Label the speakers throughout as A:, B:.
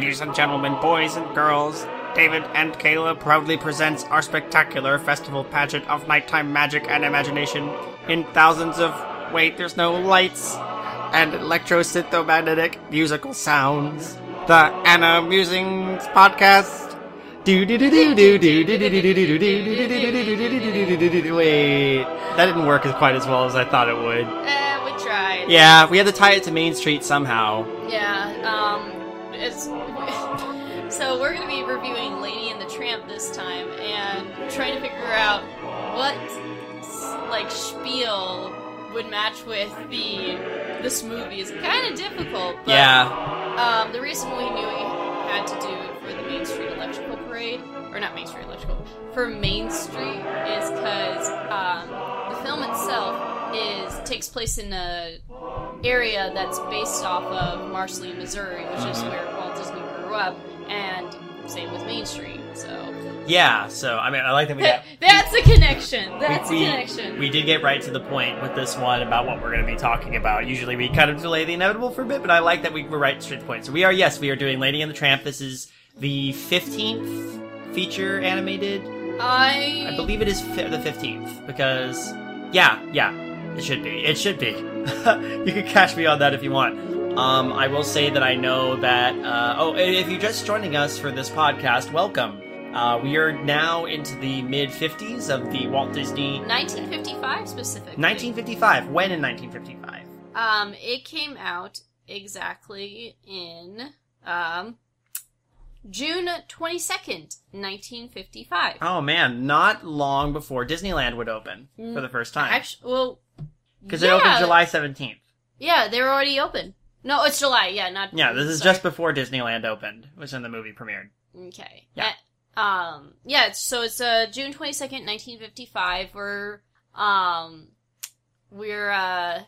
A: Ladies and gentlemen, boys and girls, David and Kayla proudly presents our spectacular festival pageant of nighttime magic and imagination in thousands of wait, there's no lights and electro-synthomagnetic musical sounds. The Anna Musings podcast. Do do do do do do do do do do do do do do do Wait, that didn't work as quite as well as I thought it would.
B: Eh, we tried.
A: Yeah, we had to tie it to Main Street somehow.
B: Yeah, um, it's. So we're gonna be reviewing Lady and the Tramp this time and trying to figure out what, like, spiel would match with the this movie. Is kind of difficult. But,
A: Yeah,
B: Um, the reason we knew we had to do it for the Main Street Electrical Parade, or not Main Street Electrical, for Main Street is because um, the film itself is takes place in a area that's based off of Marceline, Missouri, which is where Walt Disney grew up, and same with Main Street. So
A: yeah. So I mean, I like that we got.
B: that's a connection. That's
A: we,
B: a connection.
A: we did get right to the point with this one about what we're going to be talking about. Usually we kind of delay the inevitable for a bit, but I like that we were right straight to the point. So we are, yes, we are doing Lady and the Tramp. This is the 15th feature animated.
B: I
A: I believe it is fi- the 15th because, yeah, yeah, it should be. It should be. you can catch me on that if you want. Um, I will say that I know that. Uh, oh, if you're just joining us for this podcast, welcome. Uh, we are now into the mid 50s of the Walt Disney
B: 1955 specifically.
A: 1955. When in 1955?
B: Um, it came out exactly in um June twenty second, nineteen fifty five.
A: Oh man, not long before Disneyland would open for the first time.
B: Actually, well,
A: Because it opened. July 17th.
B: Yeah, they were already open. No, it's July. Yeah, not.
A: Yeah, this is
B: sorry.
A: just before Disneyland opened, which when the movie premiered.
B: okay.
A: Yeah.
B: Uh, um. Yeah. It's, so it's uh June twenty second, nineteen fifty five. We're um we're uh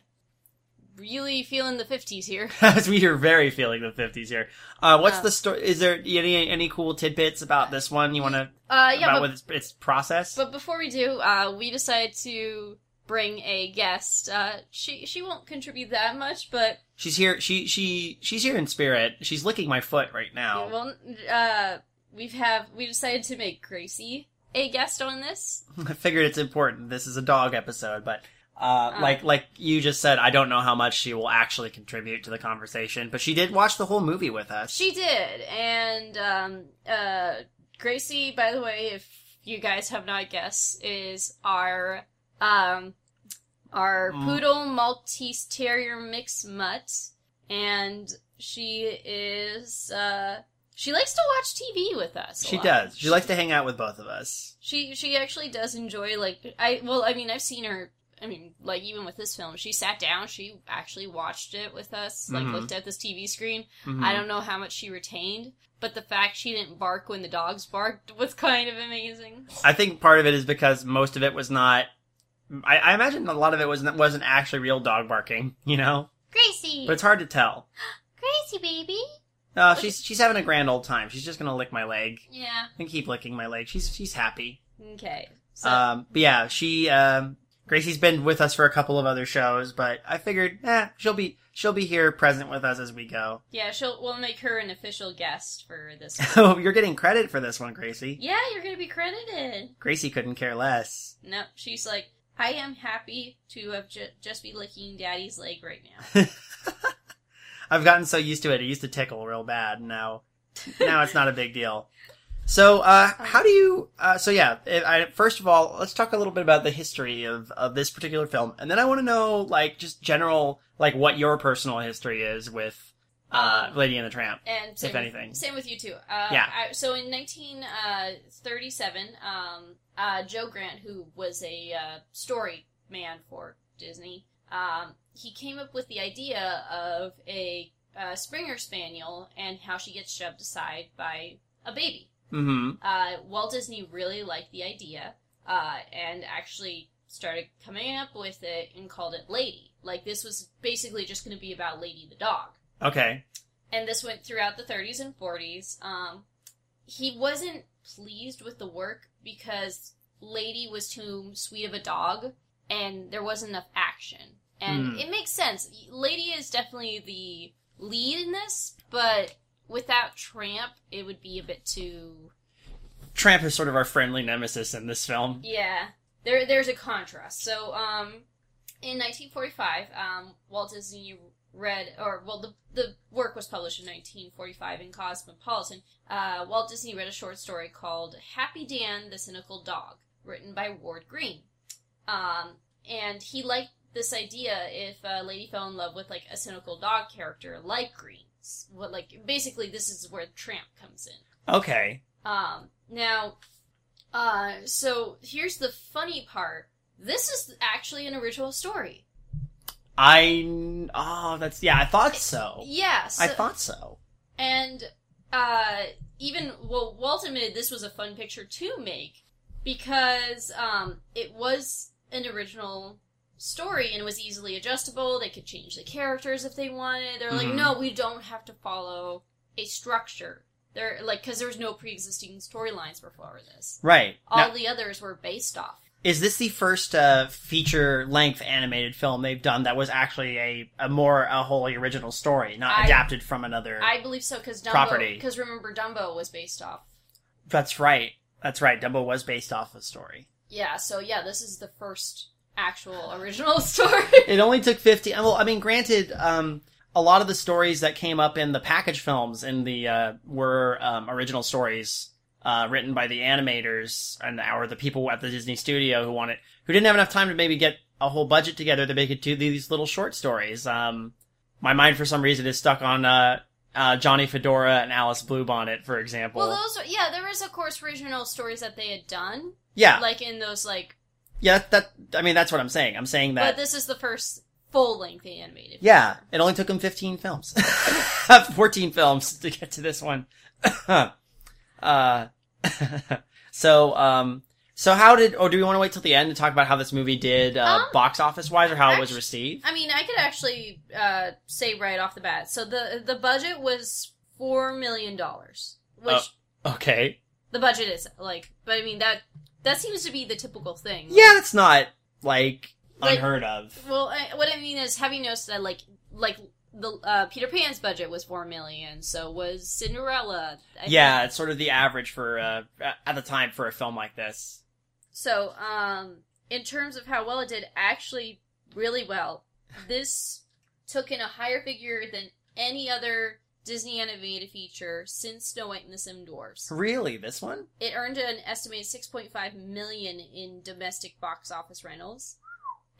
B: really feeling the fifties here.
A: As we are very feeling the 50s here. Uh, what's
B: Uh,
A: the story? Is there any any cool tidbits about this one you want to
B: Uh. Yeah.
A: about
B: But,
A: with its, its process?
B: but before we do, uh, we decided to bring a guest. Uh, she she won't contribute that much, but
A: she's here. She she she's here in spirit. She's licking my foot right now.
B: well, uh, we've have we decided to make Gracie a guest on this.
A: I figured it's important. This is a dog episode, but uh,
B: Oh.
A: like like you just said, I don't know how much she will actually contribute to the conversation, but she did watch the whole movie with us.
B: She did, and um, uh, Gracie, by the way, if you guys have not guessed, is our um, our
A: Mm.
B: poodle Maltese Terrier mix mutt, and she is uh, she likes to watch TV with us.
A: She
B: lot.
A: does. She likes to hang out with both of us.
B: She she actually does enjoy like I well I mean I've seen her I mean like even with this film she sat down she actually watched it with us like
A: Mhm.
B: looked at this TV screen
A: Mhm.
B: I don't know how much she retained but the fact she didn't bark when the dogs barked was kind of amazing
A: I think part of it is because most of it was not. I, I imagine a lot of it wasn't wasn't actually real dog barking, you know.
B: Gracie
A: But it's hard to tell.
B: Gracie baby
A: Uh, she's she's having a grand old time. She's just gonna lick my leg
B: yeah
A: and keep licking my leg. She's she's happy.
B: okay so
A: Um, but yeah, she um, Gracie's been with us for a couple of other shows, but I figured, eh, she'll be she'll be here present with us as we go.
B: yeah she'll we'll make her an official guest for this
A: Oh, you're getting credit for this one, Gracie.
B: yeah you're gonna be credited
A: Gracie couldn't care less.
B: no she's like I am happy to have ju- just be licking daddy's leg right now
A: I've gotten so used to it. It used to tickle real bad. Now, now it's not a big deal. So, uh, how do you? Uh, so yeah. I, first of all, let's talk a little bit about the history of of this particular film, and then I want to know, like, just general, like, what your personal history is with uh,
B: Um,
A: Lady and the Tramp.
B: and
A: If
B: with-
A: anything.
B: same with you too. Uh,
A: Yeah.
B: I, so in 1937, um, uh, Joe Grant, who was a uh, story man for Disney, um, he came up with the idea of a uh, Springer Spaniel and how she gets shoved aside by a baby.
A: Mm-hmm.
B: Uh, Walt Disney really liked the idea uh, and actually started coming up with it and called it Lady. Like this was basically just going to be about Lady the dog
A: Okay.
B: and this went throughout the 30s and 40s. Um, he wasn't pleased with the work because Lady was too sweet of a dog, and there wasn't enough action. And
A: Hmm.
B: it makes sense. Lady is definitely the lead in this, but without Tramp, it would be a bit too.
A: Tramp is sort of our friendly nemesis in this film.
B: Yeah, there there's a contrast. So, um, in 1945, um, Walt Disney read, or well, the the work was published in 1945 in Cosmopolitan. Uh, Walt Disney read a short story called "Happy Dan, the Cynical Dog," written by Ward Greene. Um, and he liked this idea if a lady fell in love with like a cynical dog character like Greene's. What like basically this is where Tramp comes in.
A: Okay.
B: Um, now, uh, so here's the funny part. This is actually an original story.
A: I oh that's yeah I thought so.
B: Yeah, so,
A: I thought so.
B: and uh, even well, Walt admitted this was a fun picture to make because um, it was an original story and it was easily adjustable. They could change the characters if they wanted. They're like,
A: Mhm.
B: no, we don't have to follow a structure. They're like because there was no pre-existing storylines before this.
A: Right.
B: All
A: Now,
B: the others were based off.
A: Is this the first uh, feature length animated film they've done that was actually a, a more a wholly original story, not
B: I-
A: adapted from another?
B: I believe so because Dumbo.
A: Property.
B: Because remember, Dumbo was based off.
A: That's right. That's right. Dumbo was based off a story.
B: Yeah, so yeah, this is the first actual original story.
A: It only took 50. Well, I mean, granted, um, a lot of the stories that came up in the package films in the uh, were um, original stories uh, written by the animators and or the people at the Disney studio who wanted who didn't have enough time to maybe get a whole budget together to make it do these little short stories. Um, my mind, for some reason, is stuck on uh, uh, Johnny Fedora and Alice Bluebonnet, for example.
B: well, those are, yeah, there was of course original stories that they had done,
A: yeah,
B: like in those like.
A: yeah. That I mean, that's what I'm saying. I'm saying that
B: But this is the first full length animated.
A: Yeah, it only took them 15 films. 14 films to get to this one. uh, so, um, so how did, or do we want to wait till the end to talk about how this movie did, uh,
B: Um,
A: box office wise or how it was received?
B: I mean, I could actually uh, say right off the bat. So the the budget was four million dollars, which
A: Oh. Okay.
B: the budget is like. But I mean that that seems to be the typical thing.
A: Yeah, that's not, like,
B: Like-
A: unheard of.
B: Well, I, what I mean is, have you noticed that like like the uh, Peter Pan's budget was four million, so was Cinderella. I
A: yeah,
B: think.
A: it's sort of the average for, uh, at the time for a film like this.
B: So, um, in terms of how well it did, actually really well. This took in a higher figure than any other Disney animated feature since Snow White and the Seven Dwarfs.
A: Really, this one?
B: It earned an estimated 6.5 million in domestic box office rentals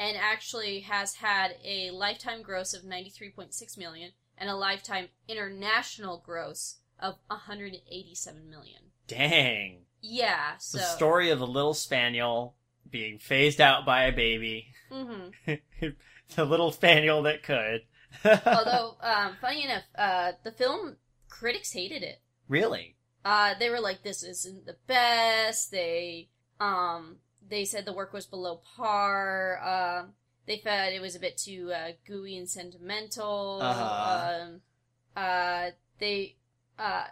B: and actually has had a lifetime gross of 93.6 million and a lifetime international gross of 187 million.
A: Dang.
B: Yeah, so
A: The story of a little spaniel being phased out by a baby.
B: Mhm.
A: the little spaniel that could.
B: Although, um, funny enough, uh, the film critics hated it.
A: really?
B: Uh, they were like, "This isn't the best." They, um, they said the work was below par. Uh, they felt it was a bit too uh, gooey and sentimental.
A: Uh-huh.
B: Um, uh, they, uh,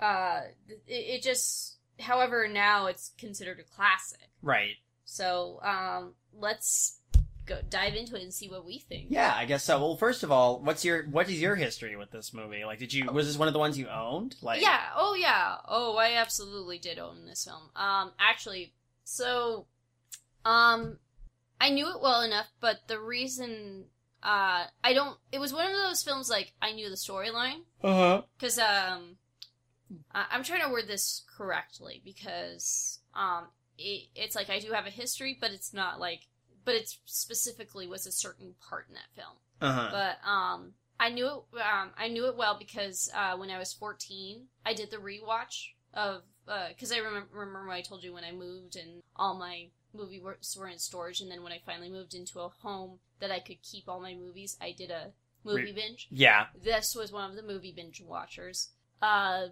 B: uh, it, it just. However, now it's considered a classic.
A: Right.
B: So, um, let's go dive into it and see what we think.
A: Yeah, I guess so. Well, first of all, what's your what is your history with this movie? Like, did you was this one of the ones you owned? Like,
B: yeah. Oh, yeah. Oh, I absolutely did own this film. Um, actually, so, um, I knew it well enough, but the reason, uh, I don't. It was one of those films like I knew the storyline
A: Uh huh.
B: because um, I- I'm trying to word this correctly because um, it, it's like I do have a history, but it's not like, but it's specifically was a certain part in that film.
A: Uh huh.
B: But um, I knew it. Um, I knew it well because uh, when I was fourteen, I did the rewatch of because I remember remember when I told you when I moved and all my movie works were in storage, and then when I finally moved into a home that I could keep all my movies, I did a movie
A: Re-
B: binge.
A: Yeah.
B: This was one of the movie binge watchers. Uh,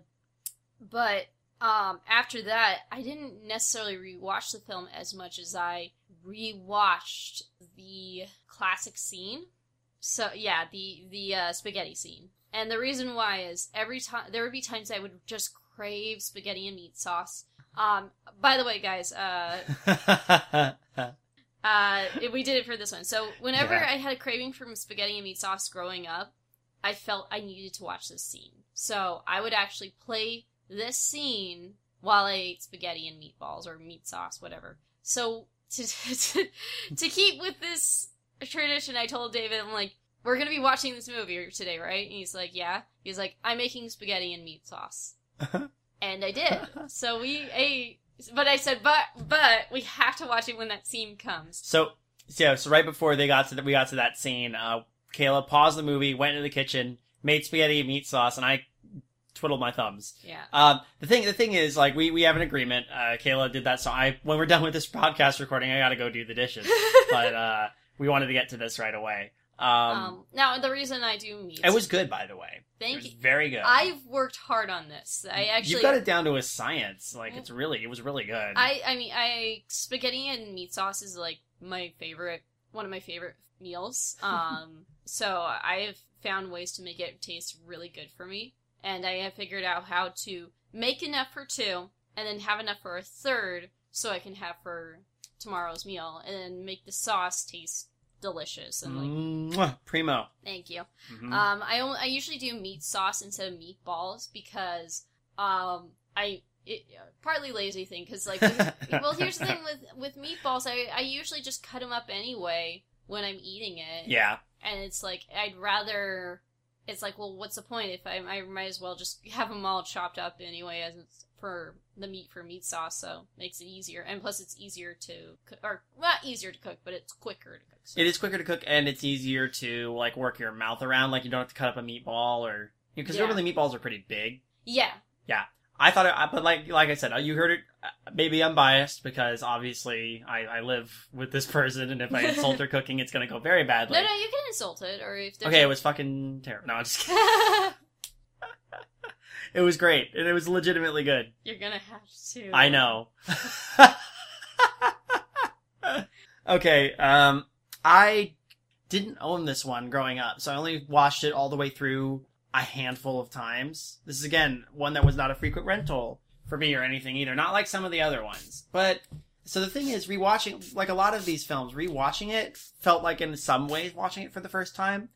B: but um, after that, I didn't necessarily rewatch the film as much as I rewatched the classic scene. So yeah, the the uh, spaghetti scene. And the reason why is every time there would be times I would just crave spaghetti and meat sauce. Um, by the way, guys, uh, uh, we did it for this one. So whenever
A: Yeah.
B: I had a craving for spaghetti and meat sauce growing up, I felt I needed to watch this scene. So I would actually play this scene while I ate spaghetti and meatballs or meat sauce, whatever. So to to, to keep with this tradition, I told David, I'm like, we're gonna be watching this movie today, right? And he's like, yeah. He's like, I'm making spaghetti and meat sauce, and I did. So we ate. But I said, but but we have to watch it when that scene comes.
A: So, yeah, so right before they got to the, we got to that scene, uh, Kayla paused the movie, went into the kitchen, made spaghetti and meat sauce, and I twiddled my thumbs.
B: Yeah.
A: Um, the thing, the thing is, like, we, we have an agreement. Uh, Kayla did that, so I, when we're done with this podcast recording, I gotta go do the dishes. but, uh, we wanted to get to this right away. Um,
B: Um, now the reason I do meat,
A: it was good, by the way.
B: thank you.
A: very good.
B: I've worked hard on this. I actually,
A: You've got it down to a science. Like, it's really, it was really good.
B: I, I mean, I spaghetti and meat sauce is like my favorite, one of my favorite meals. Um, so I have found ways to make it taste really good for me, and I have figured out how to make enough for two, and then have enough for a third, so I can have for tomorrow's meal, and then make the sauce taste delicious and like.
A: Mwah, primo.
B: Thank you.
A: Mhm.
B: Um, I only, I usually do meat sauce instead of meatballs because um I it partly lazy thing because like well here's the thing with with meatballs I I usually just cut them up anyway when I'm eating it
A: yeah.
B: and it's like I'd rather it's like well what's the point if I I might as well just have them all chopped up anyway as it's for the meat for meat sauce so makes it easier and plus it's easier to cook or not easier to cook but it's quicker to cook so.
A: It is quicker to cook and it's easier to like work your mouth around. Like you don't have to cut up a meatball or because
B: Yeah.
A: normally meatballs are pretty big.
B: Yeah.
A: Yeah I thought, it, but like like I said, you heard it. uh, Maybe I'm biased because obviously I, I live with this person, and if I insult her cooking, it's gonna go very badly.
B: no no you can insult it or if
A: okay, it was fucking terrible. No, I'm just kidding. It was great, and it was legitimately good.
B: You're gonna have to.
A: I know. okay, um, I didn't own this one growing up, so I only watched it all the way through a handful of times. This is again one that was not a frequent rental for me or anything either, not like some of the other ones. But so the thing is, rewatching like a lot of these films, rewatching it felt like in some ways watching it for the first time.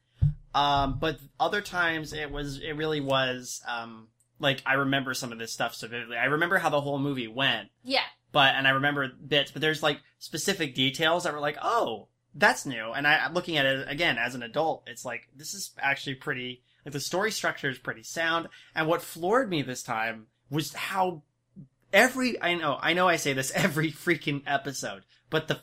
A: Um, but other times it was it really was um like I remember some of this stuff so vividly. I remember how the whole movie went
B: Yeah.
A: but and I remember bits, but there's like specific details that were like, oh, that's new. And I I'm looking at it again as an adult, it's like this is actually pretty like the story structure is pretty sound. And what floored me this time was how every I know I know I say this every freaking episode, but the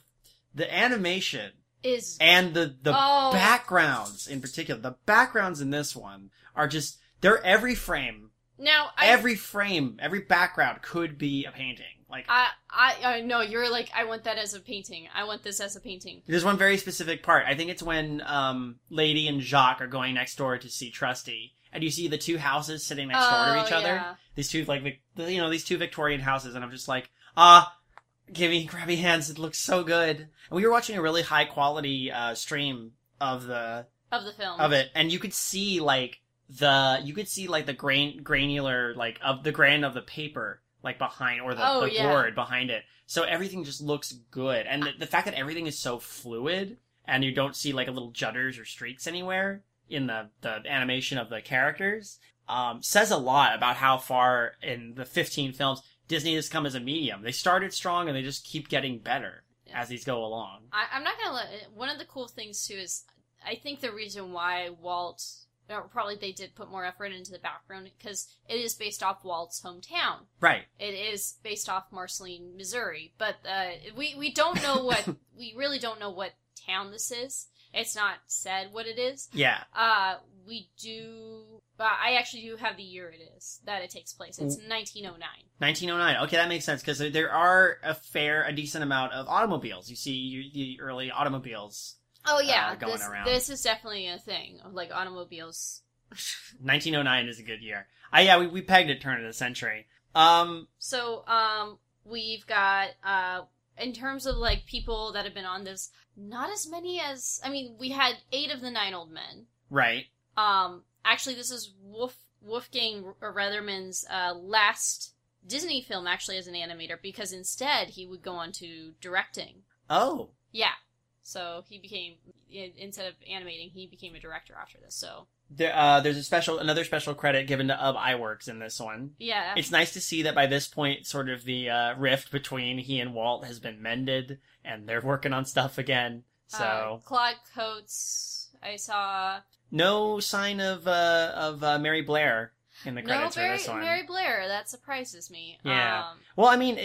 A: the animation
B: Is
A: and the the
B: Oh.
A: backgrounds in particular, the backgrounds in this one are just they're every frame,
B: now I
A: every frame, every background could be a painting. Like
B: I I I know you're like I want that as a painting. I want this as a painting.
A: There's one very specific part. I think it's when um, Lady and Jacques are going next door to see Trusty, and you see the two houses sitting next door to
B: Oh,
A: each other.
B: yeah.
A: These two like Vic- you know these two Victorian houses, and I'm just like, ah, give me grabby hands. It looks so good. And we were watching a really high quality uh, stream of the
B: Of the film.
A: of it, and you could see like the you could see like the grain granular like of the grain of the paper like behind or the,
B: Oh,
A: the
B: yeah.
A: board behind it. So everything just looks good, and the, the fact that everything is so fluid and you don't see like a little judders or streaks anywhere in the the animation of the characters um, says a lot about how far in the 15 films Disney has come as a medium. They started strong and they just keep getting better as these go along.
B: I, I'm not gonna let. One of the cool things too is I think the reason why Walt, or probably they did put more effort into the background because it is based off Walt's hometown.
A: Right.
B: It is based off Marceline, Missouri, but uh, we we don't know what we really don't know what town this is. It's not said what it is.
A: Yeah.
B: Uh, we do. Uh, I actually do have the year it is that it takes place. It's 1909.
A: 1909. Okay, that makes sense because there are a fair, a decent amount of automobiles. You see the early automobiles.
B: Oh yeah,
A: Uh, going
B: this,
A: around.
B: this is definitely a thing. Like automobiles
A: 1909 is a good year. Ah, yeah, we, we pegged it turn of the century. Um,
B: So, um, we've got, uh, in terms of like people that have been on this, not as many as, I mean, we had eight of the nine old men.
A: right.
B: Um, actually, this is Wolf, Wolfgang Reitherman's, uh, last Disney film actually as an animator because instead he would go on to directing.
A: Oh,
B: Yeah. So he became, instead of animating, he became a director after this. So
A: There, uh, there's a special, another special credit given to Ub Iwerks in this one.
B: Yeah.
A: It's nice to see that by this point, sort of the uh, rift between he and Walt has been mended, and they're working on stuff again. So
B: Uh, Claude Coats, I saw.
A: no sign of uh, of uh, Mary Blair in the
B: No,
A: credits
B: Mary,
A: for this one.
B: Mary Blair. That surprises me.
A: Yeah.
B: Um,
A: Well, I mean,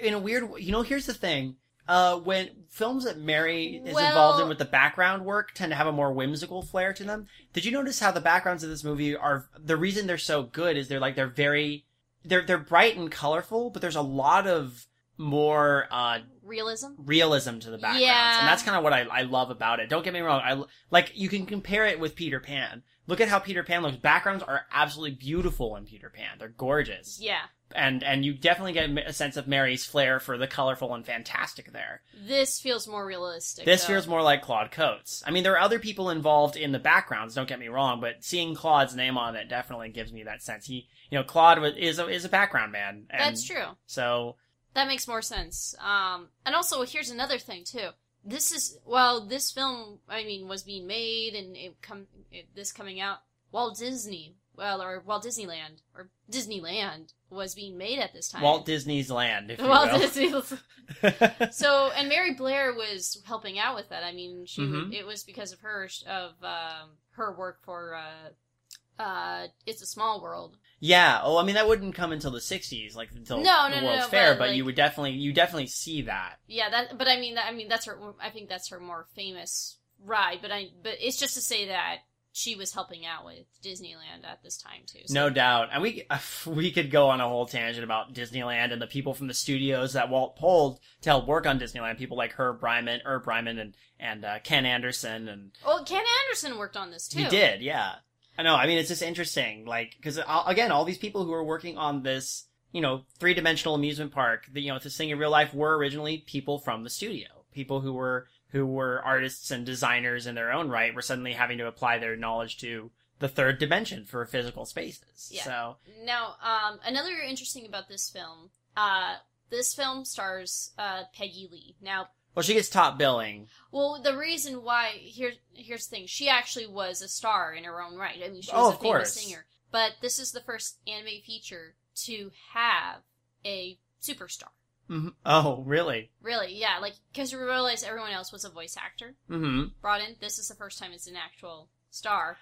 A: in a weird, you know, here's the thing. Uh, when films that Mary is
B: Well-
A: involved in with the background work tend to have a more whimsical flair to them. Did you notice how the backgrounds of this movie are, the reason they're so good is they're like, they're very, they're, they're bright and colorful, but there's a lot of more, uh,
B: realism.
A: realism to the backgrounds.
B: Yeah.
A: And that's kind of what I, I love about it. Don't get me wrong. I, like, you can compare it with Peter Pan. Look at how Peter Pan looks. Backgrounds are absolutely beautiful in Peter Pan. They're gorgeous
B: Yeah.
A: And and you definitely get a sense of Mary's flair for the colorful and fantastic there.
B: This feels more realistic.
A: This
B: though.
A: feels more like Claude Coats. I mean, there are other people involved in the backgrounds. Don't get me wrong, but seeing Claude's name on it definitely gives me that sense. He, you know, Claude is a, is a background man. And
B: That's true.
A: So
B: That makes more sense. Um, and also, here's another thing too. This is well, this film, I mean, was being made and it come it, this coming out. Walt Disney, well, or Walt Disneyland or Disneyland was being made at this time.
A: Walt Disney's Land, if you
B: Walt
A: will.
B: Disney. so, and Mary Blair was helping out with that. I mean, she
A: Mhm.
B: it was because of her of um, her work for uh, uh, It's a Small World.
A: yeah. Oh, I mean, that wouldn't come until the '60s, like until
B: No,
A: the
B: no, no,
A: World's
B: no,
A: Fair.
B: but,
A: But,
B: like-
A: you would definitely, you definitely see that.
B: Yeah, that. But I mean, that, I mean, that's her. I think that's her more famous ride. But I. But it's just to say that she was helping out with Disneyland at this time too. So.
A: No doubt, and we we could go on a whole tangent about Disneyland and the people from the studios that Walt pulled to help work on Disneyland. People like Herb Ryman, Herb Ryman, and and uh, Ken Anderson, and
B: Oh, Ken Anderson worked on this too.
A: he did, yeah. I know. I mean, it's just interesting, like because again, all these people who are working on this, you know, three dimensional amusement park, the, you know, this thing in real life, were originally people from the studio, people who were who were artists and designers in their own right, were suddenly having to apply their knowledge to the third dimension for physical spaces.
B: Yeah.
A: So
B: Now, um, another interesting about this film. Uh, this film stars uh, Peggy Lee. Now,
A: Well, she gets top billing.
B: well, the reason why here here's the thing: she actually was a star in her own right. I mean, she
A: Oh,
B: was a
A: of
B: famous
A: course.
B: singer. But this is the first anime feature to have a superstar.
A: Hmm Oh, really?
B: Really, yeah, like because you realize everyone else was a voice actor
A: hmm
B: brought in. This is the first time it's an actual star.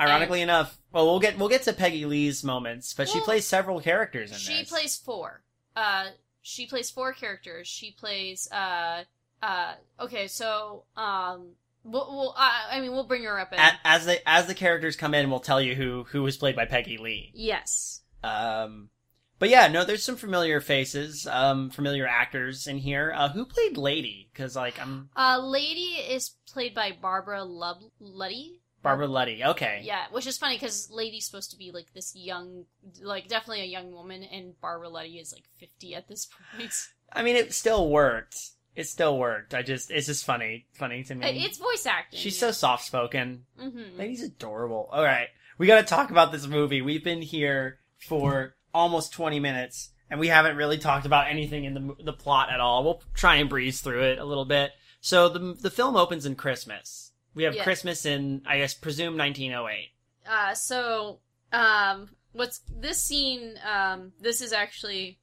A: Ironically enough, well, we'll get we'll get to Peggy Lee's moments, but she plays several characters in
B: She
A: this.
B: plays four. Uh, she plays four characters. She plays. Uh, uh. Okay, so um, we'll, we'll uh, I mean, we'll bring her up. In,
A: as the as the characters come in, we'll tell you who who was played by Peggy Lee.
B: yes.
A: Um, but yeah, no, there's some familiar faces, um, familiar actors in here. Uh, who played Lady? Because like I'm
B: Uh, Lady is played by Barbara Lub- Luddy.
A: Barbara Luddy. Okay.
B: Yeah, which is funny because Lady's supposed to be like this young, like definitely a young woman, and Barbara Luddy is like fifty at this point.
A: I mean, it still worked. It still worked. I just it's just funny, funny to me.
B: Uh, It's voice acting.
A: She's so soft spoken.
B: hmm
A: Lady's adorable. All right, we got to talk about this movie. We've been here for almost 20 minutes, and we haven't really talked about anything in the the plot at all. We'll try and breeze through it a little bit. So the the film opens in Christmas. We have
B: Yeah.
A: Christmas in, I guess, presume 1908.
B: Uh, so, um, what's this scene? Um, this is actually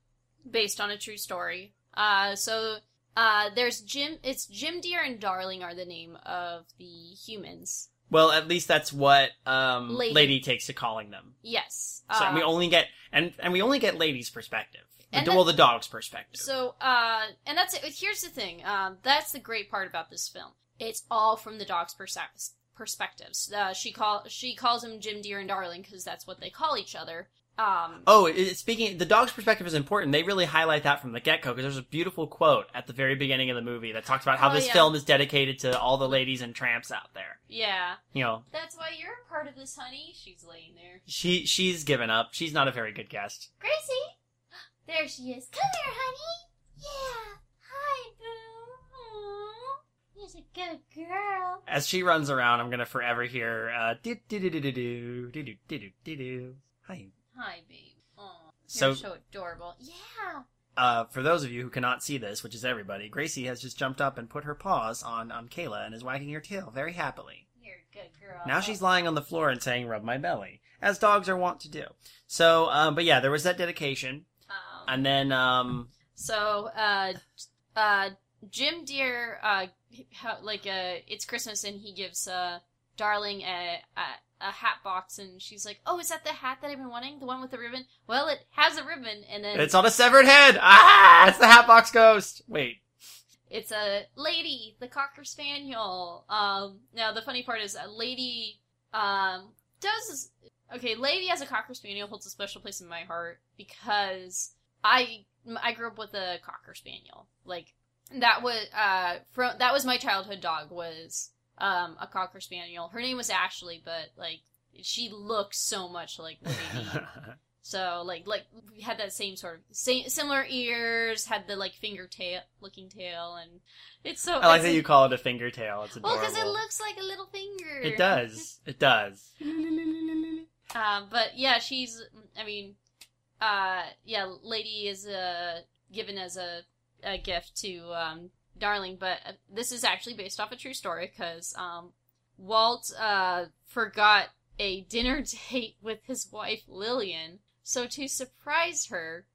B: based on a true story. Uh, so, uh, there's Jim. It's Jim Dear and Darling are the name of the humans.
A: Well, at least that's what um,
B: Lady.
A: Lady. takes to calling them.
B: Yes.
A: So
B: Uh,
A: we only get and and we only get Lady's perspective. The, well, the dog's perspective.
B: So, uh, and that's it. Here's the thing. Um, that's the great part about this film. It's all from the dog's perse- perspectives. Uh, she call she calls him Jim Dear and Darling because that's what they call each other. Um,
A: Oh, it, speaking, the dog's perspective is important. They really highlight that from the get go because there's a beautiful quote at the very beginning of the movie that talks about how
B: Oh,
A: this
B: yeah.
A: film is dedicated to all the ladies and tramps out there.
B: yeah.
A: You know,
B: That's why you're a part of this, honey. She's laying there.
A: she she's given up. She's not a very good guest.
B: Gracie! There she is. Come here, honey. Yeah. Hi, boo. You're a good girl.
A: As she runs around, I'm gonna forever hear uh do do do do do do do do do do do. Hi.
B: Hi, babe. Aw.
A: So-
B: You're so adorable. Yeah.
A: Uh, for those of you who cannot see this, which is everybody, Gracie has just jumped up and put her paws on on Kayla and is wagging her tail very happily.
B: You're a Good girl.
A: Now she's lying on the floor and saying, rub my belly, as dogs are wont to do. So, um, but yeah, there was that dedication.
B: Um,
A: And then, um,
B: So, uh, uh, Jim Dear, uh, how, like, uh, it's Christmas and he gives, uh, Darling a, a, a hat box and she's like, oh, is that the hat that I've been wanting? The one with the ribbon? Well, it has a ribbon and then
A: it's on a severed head! Ah! It's the hat box Ghost! Wait.
B: it's a lady, the Cocker Spaniel. Um, now the funny part is, a lady, um, does, okay, lady as a Cocker Spaniel holds a special place in my heart because I, I grew up with a Cocker Spaniel. Like, that was, uh, from, that was my childhood dog was, um, a Cocker Spaniel. Her name was Ashley, but, like, she looks so much like Lady. So like like we had that same sort of same similar ears, had the like finger tail looking tail, and it's so.
A: I like that you call it a finger tail. It's
B: Well, because it looks like a little finger.
A: It does. It does.
B: Um, but yeah, she's. I mean, uh, yeah, lady is uh given as a a gift to um Darling, but uh, this is actually based off a true story because um Walt uh forgot a dinner date with his wife Lillian. So to surprise her,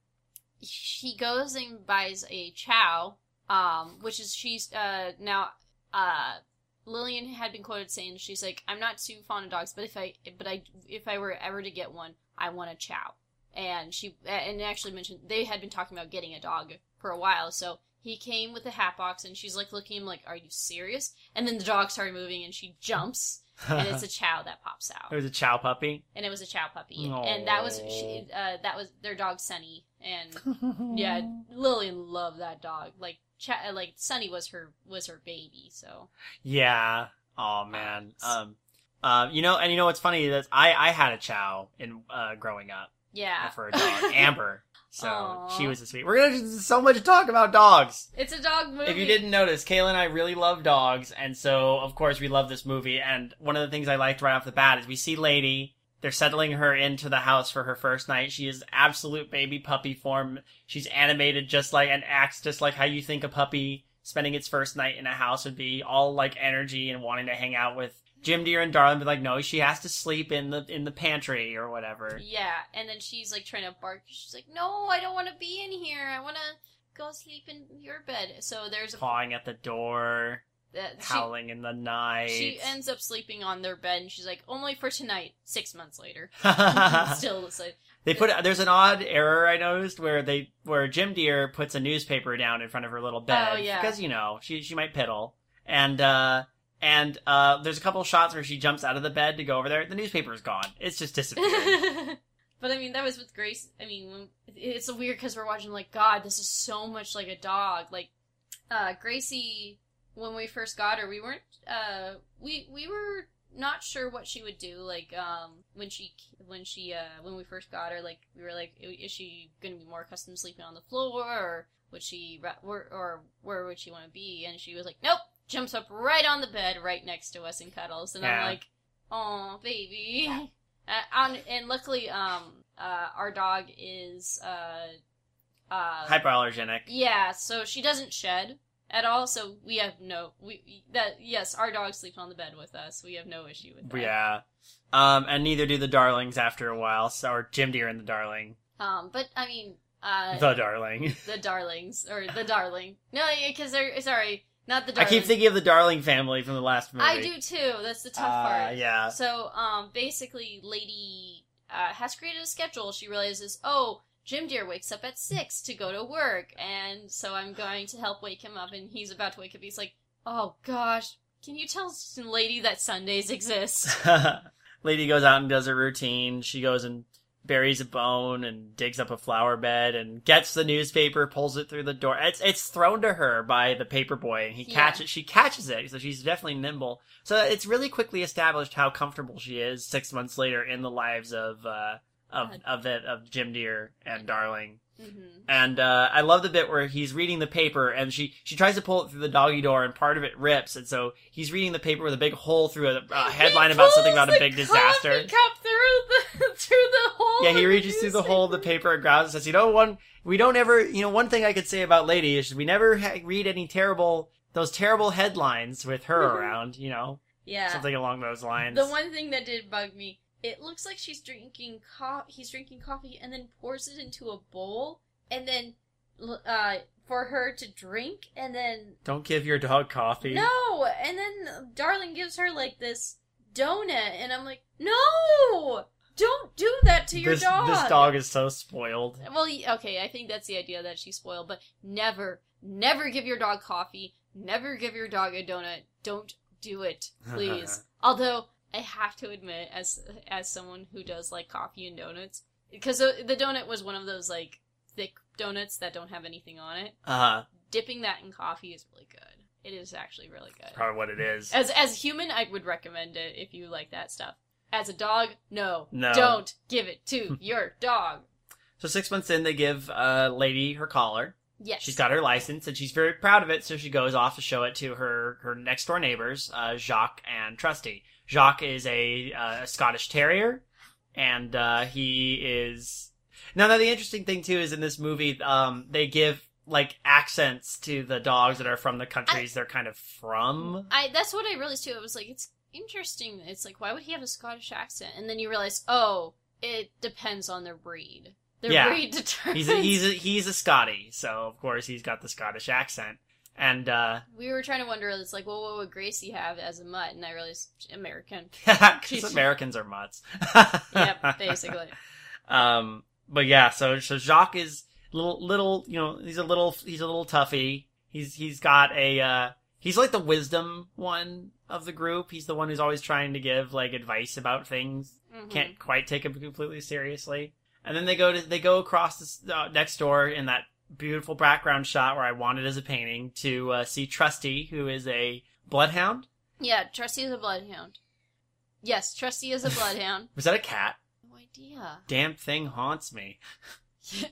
B: he goes and buys a chow, um, which is she's uh now uh Lillian had been quoted saying she's like I'm not too fond of dogs, but if I but I if I were ever to get one, I want a chow. And she and actually mentioned they had been talking about getting a dog for a while, so he came with a hat box and she's like looking at him like, "Are you serious?" And then the dog started moving and she jumps and it's a chow that pops out
A: it was a chow puppy.
B: and it was a chow puppy, and that was she, uh, that was their dog Sunny, and yeah, Lillian loved that dog. Like Ch- like Sunny was her was her baby, so
A: Yeah. Oh man. Um. Um. You know, and you know what's funny is I I had a chow in uh growing up
B: yeah,
A: for a dog, Amber. So
B: Aw.
A: she was a sweet. We're gonna do so much talk about dogs.
B: it's a dog movie.
A: If you didn't notice, Kayla and I really love dogs, and so of course we love this movie. And one of the things I liked right off the bat is we see Lady. They're settling her into the house for her first night. She is absolute baby puppy form. She's animated just like and acts just like how you think a puppy spending its first night in a house would be, all like energy and wanting to hang out with Jim Dear and Darlin. be like, no, she has to sleep in the in the pantry or whatever.
B: yeah, and then she's like trying to bark. She's like, "No, I don't want to be in here. I want to go sleep in your bed." So there's a
A: Pawing at the door,
B: that she,
A: howling in the night.
B: she ends up sleeping on their bed, and she's like, "Only for tonight." Six months later, still like.
A: They put there's an odd error I noticed where they where Jim Dear puts a newspaper down in front of her little bed
B: Oh, yeah.
A: because you know she she might piddle and uh and uh there's a couple shots where she jumps out of the bed to go over there the newspaper is gone it's just disappeared
B: but I mean, that was with Grace. I mean, it's weird because we're watching like, God, this is so much like a dog. Like, uh, Gracie, when we first got her, we weren't, uh, we we were not sure what she would do. Like, um, when she when she uh when we first got her, like we were like, is she going to be more accustomed to sleeping on the floor, or would she, or, or where would she want to be? And she was like, nope, jumps up right on the bed right next to us and cuddles, and
A: Yeah.
B: I'm like, oh baby. Uh, on, and luckily, um, uh, our dog is, uh, uh,
A: hypoallergenic
B: yeah, so she doesn't shed at all. So we have no, we that yes, our dog sleeps on the bed with us. We have no issue with that.
A: yeah um and neither do the darlings after a while so or Jim Dear and the darling
B: Um, but I mean, uh,
A: the darling
B: the darlings or the darling. No, because they're sorry, not the
A: I
B: darling.
A: keep thinking of the darling family from the last movie
B: I do too. That's the tough
A: Uh,
B: part.
A: yeah
B: So, um, basically, Lady uh, has created a schedule. She realizes, oh, Jim Dear wakes up at six to go to work, and so I'm going to help wake him up. And he's about to wake up. He's like, oh gosh, can you tell Lady that Sundays exist?
A: Lady goes out and does her routine. She goes and buries a bone and digs up a flower bed and gets the newspaper, pulls it through the door. It's it's thrown to her by the paper boy and he
B: Yeah.
A: catches she catches it, so she's definitely nimble. So it's really quickly established how comfortable she is six months later in the lives of uh of of the of Jim Dear and Darling.
B: Hmm
A: And uh, I love the bit where he's reading the paper and she she tries to pull it through the doggy door and part of it rips and so he's reading the paper with a big hole through a, headline
B: He
A: about something about a big disaster.
B: cup through the through the hole.
A: Yeah, he reaches through the hole of the paper and grabs and says, "You know, one we don't ever, you know, one thing I could say about Lady is we never ha- read any terrible those terrible headlines with her
B: Mhm.
A: around. You know,
B: Yeah.
A: something along those lines.
B: The one thing that did bug me, it looks like she's drinking he's drinking coffee and then pours it into a bowl and then uh for her to drink and then
A: Don't give your dog coffee.
B: no, and then Darling gives her like this donut and I'm like, "No! Don't do that to your
A: this,
B: dog."
A: this dog is so spoiled.
B: Well, okay, I think that's the idea that she's spoiled, but never, never give your dog coffee. Never give your dog a donut. Don't do it, please. Although I have to admit, as as someone who does like coffee and donuts, because the, the donut was one of those like thick donuts that don't have anything on it.
A: Uh, huh.
B: Dipping that in coffee is really good. It is actually really good.
A: probably what it is.
B: As as human, I would recommend it if you like that stuff. As a dog, no,
A: No.
B: don't give it to your dog.
A: So six months in, they give uh, Lady her collar.
B: Yes,
A: She's got her license, and she's very proud of it. So she goes off to show it to her her next door neighbors, uh, Jacques and Trusty. Jacques is a, uh, a Scottish Terrier, and uh, he is. Now, now the interesting thing too is in this movie, um, they give like accents to the dogs that are from the countries they're kind of from.
B: I that's what I realized too. I was like, it's interesting. It's like, why would he have a Scottish accent? And then you realize, oh, it depends on their breed. Their
A: Yeah.
B: breed determines.
A: He's a, he's a, he's a Scotty, so of course he's got the Scottish accent. And uh
B: we were trying to wonder, it's like, well, what would Gracie have as a mutt? And I realized American.
A: because Americans are mutts.
B: Yep, basically.
A: Um, but yeah, so so Jacques is little little you know he's a little he's a little toughy. He's he's got a uh he's like the wisdom one of the group. He's the one who's always trying to give like advice about things.
B: Mhm.
A: Can't quite take him completely seriously. And then they go to they go across this uh, next door in that beautiful background shot where I wanted as a painting to uh, see Trusty, who is a bloodhound.
B: Yeah, Trusty is a bloodhound. Yes, Trusty is a bloodhound.
A: Was that a cat?
B: no idea.
A: Damn thing haunts me.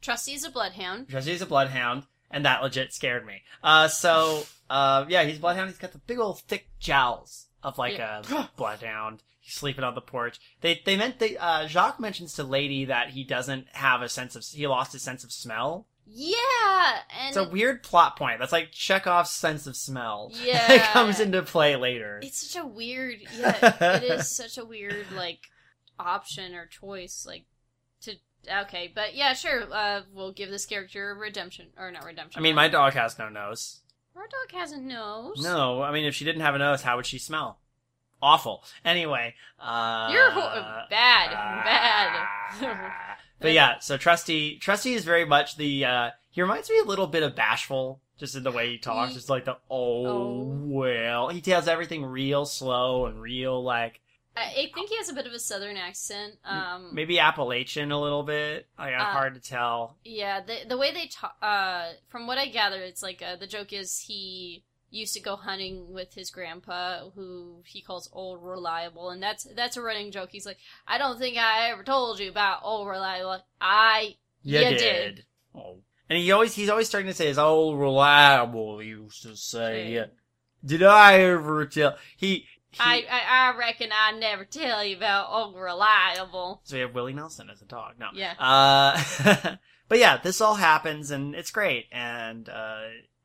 B: Trusty is a bloodhound.
A: Trusty is a bloodhound, and that legit scared me. Uh, so, uh, yeah, he's a bloodhound. He's got the big old thick jowls of like
B: Yeah.
A: a bloodhound. He's sleeping on the porch. They they meant they uh, Jacques mentions to Lady that he doesn't have a sense of he lost his sense of smell.
B: Yeah, and
A: It's a weird plot point. That's like Chekhov's sense of smell.
B: Yeah.
A: it comes into play later.
B: It's such a weird, yeah, it is such a weird like option or choice, like to okay, but yeah, sure. Uh, we'll give this character a redemption or not redemption.
A: I mean, my dog has no nose.
B: our dog has a nose.
A: No, I mean, if she didn't have a nose, how would she smell? Awful. Anyway, uh,
B: you're ho- bad, bad.
A: but yeah, so Trusty, Trusty is very much the. uh He reminds me a little bit of Bashful, just in the way he talks.
B: He-
A: Just like the oh,
B: Oh.
A: well, he tells everything real slow and real like
B: I, I think he has a bit of a southern accent. Um,
A: maybe Appalachian a little bit. Like
B: Uh,
A: hard to tell.
B: Yeah, the the way they talk, uh, from what I gather, it's like uh, the joke is he used to go hunting with his grandpa, who he calls old reliable, and that's that's a running joke. He's like, I don't think I ever told you about old reliable. I
A: You
B: you
A: did.
B: did.
A: Oh. And he always he's always starting to say, "Is old reliable." He used to say. "Did I ever tell?" He. he
B: I, I I reckon I never tell you about old reliable.
A: So we have Willie Nelson as a dog. No.
B: Yeah.
A: Uh, but yeah, this all happens and it's great. And uh,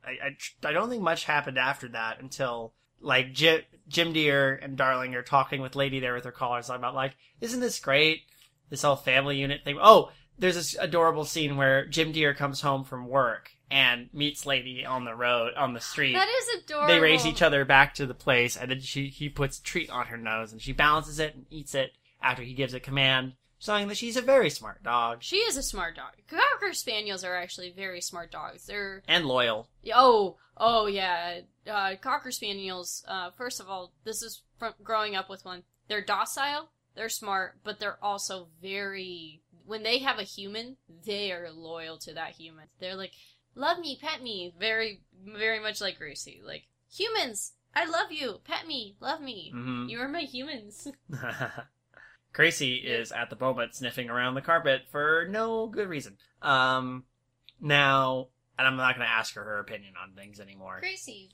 A: I, I I don't think much happened after that until like Jim, Jim Dear and Darling are talking with Lady there with her collars talking about like, isn't this great? This whole family unit thing. Oh, there's this adorable scene where Jim Dear comes home from work and meets Lady on the road on the street
B: That is adorable.
A: they race each other back to the place, and then she he puts a treat on her nose, and she balances it and eats it after he gives a command, showing that she's a very smart dog
B: She is a smart dog. Cocker spaniels are actually very smart dogs. They're
A: and loyal.
B: Oh, oh yeah. Uh, Cocker Spaniels. Uh, first of all, this is from growing up with one. They're docile. They're smart, but they're also very. When they have a human, they are loyal to that human. They're like, "Love me, pet me." Very, very much like Gracie. Like humans, I love you. Pet me, love me.
A: hmm
B: You are my humans.
A: Gracie is at the moment sniffing around the carpet for no good reason. Um, now, and I'm not going to ask her her opinion on things anymore.
B: Gracie,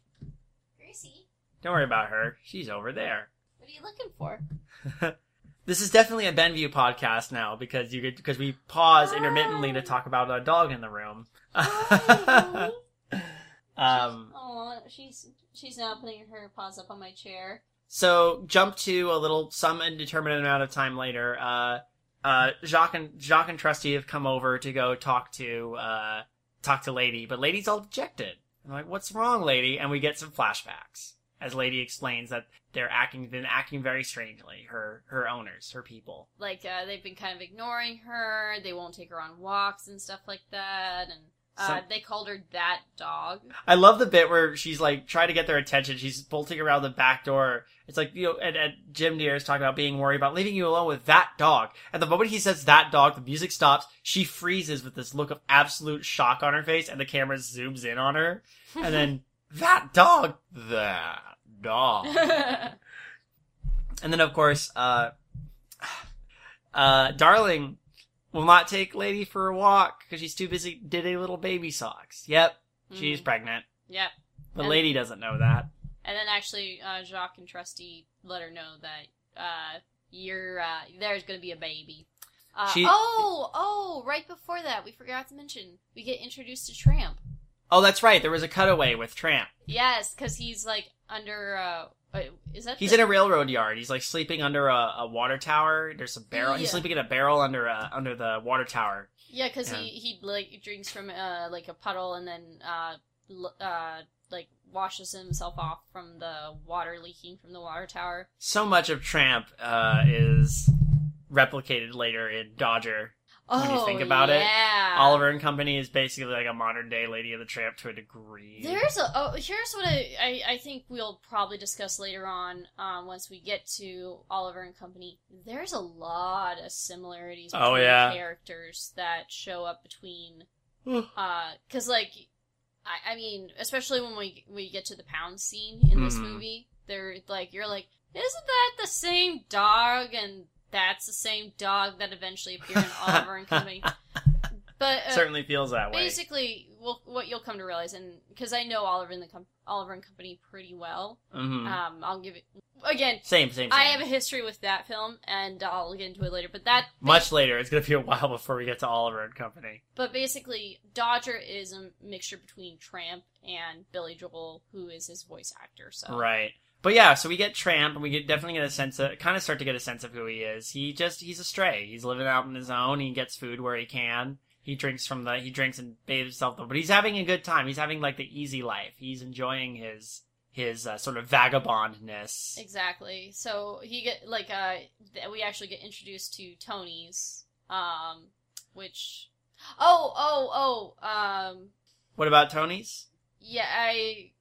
B: Gracie,
A: Don't worry about her. She's over there.
B: what are you looking for?
A: This is definitely a Benview podcast now because you could, because we pause intermittently to talk about a dog in the room. Um,
B: Oh, she's she's now putting her paws up on my chair.
A: So jump to a little some indeterminate amount of time later. Uh, uh, Jock and Jock and Trusty have come over to go talk to uh talk to Lady, but Lady's all dejected. I'm like, "What's wrong, Lady?" And we get some flashbacks as Lady explains that they're acting been acting very strangely. Her her owners, her people.
B: Like uh, they've been kind of ignoring her. They won't take her on walks and stuff like that. And uh, they called her that dog.
A: I love the bit where she's like trying to get their attention. She's bolting around the back door. It's like you know, and, and Jim Dear is talking about being worried about leaving you alone with that dog. And the moment he says that dog, the music stops. She freezes with this look of absolute shock on her face, and the camera zooms in on her. And then that dog, that dog. And then of course, uh, uh, Darling will not take Lady for a walk because she's too busy didding little baby socks. Yep, she's
B: Mhm.
A: pregnant.
B: Yep.
A: The
B: And-
A: lady doesn't know that.
B: And then actually, uh, Jock and Trusty let her know that uh, you're uh, there's going to be a baby. Uh,
A: She-
B: oh, oh! Right before that, we forgot to mention we get introduced to Tramp.
A: Oh, that's right. There was a cutaway with Tramp.
B: Yes, because he's like under. Uh, wait, is that?
A: He's
B: the-
A: in a railroad yard. He's like sleeping under a, a water tower. There's a barrel. He's sleeping in a barrel under a, under the water tower.
B: Yeah, because
A: Yeah.
B: he he like drinks from uh like a puddle and then uh l- uh like washes himself off from the water leaking from the water tower.
A: So much of Tramp uh, is replicated later in Dodger. When you
B: oh,
A: think about it. Oliver and Company is basically like a modern day Lady of the Tramp to a degree.
B: There's a oh here's what I, I I think we'll probably discuss later on um once we get to Oliver and Company. There's a lot of similarities between
A: Oh, yeah.
B: characters that show up between uh cuz like I I mean especially when we we get to the pound scene in this
A: Mhm.
B: movie, they're like you're like isn't that the same dog and that's the same dog that eventually appeared in Oliver and Company. But uh,
A: Certainly feels that way.
B: basically well, what you'll come to realize and because i know oliver and the com- oliver and company pretty well
A: hmm
B: um i'll give it again
A: same, same, same.
B: i have a history with that film and i'll get into it later but that
A: Much later. It's gonna be a while before we get to Oliver and Company.
B: but basically dodger is a mixture between tramp and billy joel who is his voice actor so
A: Right. But yeah, so we get Tramp, and we get definitely get a sense of, kind of start to get a sense of who he is. He just, he's a stray. He's living out on his own. He gets food where he can. He drinks from the, he drinks and bathes himself. But he's having a good time. He's having like the easy life. He's enjoying his, his uh, sort of vagabondness.
B: exactly so he get like uh we actually get introduced to tony's um which oh oh oh um
A: What about Tony's?
B: Yeah, I.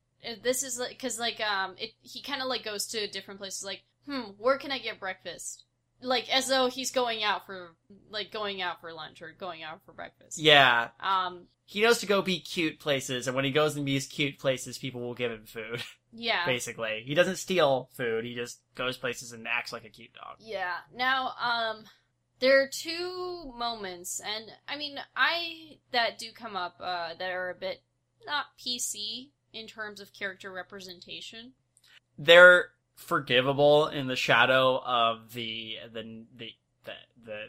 B: This is like because like um, it he kind of like goes to different places. Like, hmm, where can I get breakfast? Like as though he's going out for like going out for lunch or going out for breakfast.
A: Yeah.
B: Um.
A: He knows to go be cute places, and when he goes in these cute places, people will give him food,
B: Yeah.
A: basically. He doesn't steal food, he just goes places and acts like a cute dog.
B: Yeah. Now, um, there are two moments, and I mean, I that do come up uh, that are a bit not PC in terms of character representation.
A: they're forgivable in the shadow of the the the the, the,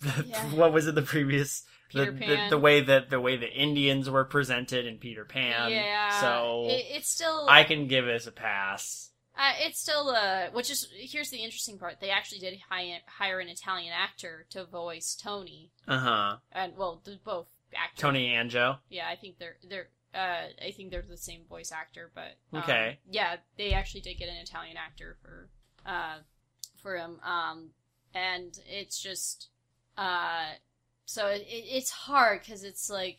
A: the
B: Yeah.
A: what was it the previous the, the the way that the way the Indians were presented in Peter Pan.
B: yeah.
A: So
B: it, it's still
A: I can give this a pass.
B: Uh, it's still uh, which is here's the interesting part. They actually did hire, hire an Italian actor to voice Tony,
A: Uh huh.
B: and well, the, both actors.
A: Tony and Joe.
B: Yeah, I think they're they're. Uh, I think they're the same voice actor, but um,
A: Okay.
B: Yeah, they actually did get an Italian actor for uh for him. Um, and it's just uh, so it, it, it's hard because it's like.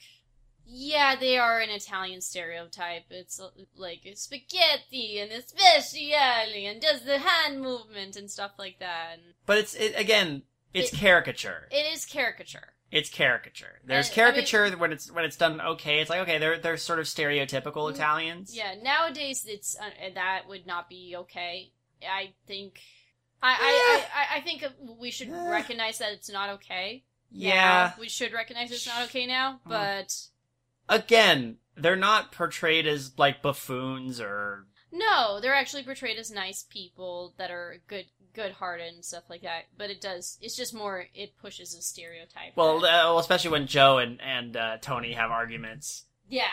B: Yeah, they are an Italian stereotype. It's uh, like spaghetti and especially and does the hand movement and stuff like that. And
A: But it's it again. It's
B: It-
A: caricature.
B: it is caricature.
A: It's caricature. There's
B: I- I
A: caricature when it's when it's done okay. It's like okay, they're they're sort of stereotypical
B: Mm,
A: Italians.
B: Yeah, nowadays it's uh, that would not be okay. I think I I, I, I think we should recognize that it's not okay.
A: Yeah.
B: now. we should recognize it's not okay now.
A: Hmm.
B: But
A: Again, they're not portrayed as like buffoons or
B: no, they're actually portrayed as nice people that are good good hearted and stuff like that. But it does it's just more it pushes a stereotype.
A: Well, uh, well, especially when Joe and and uh, Tony have arguments.
B: yeah,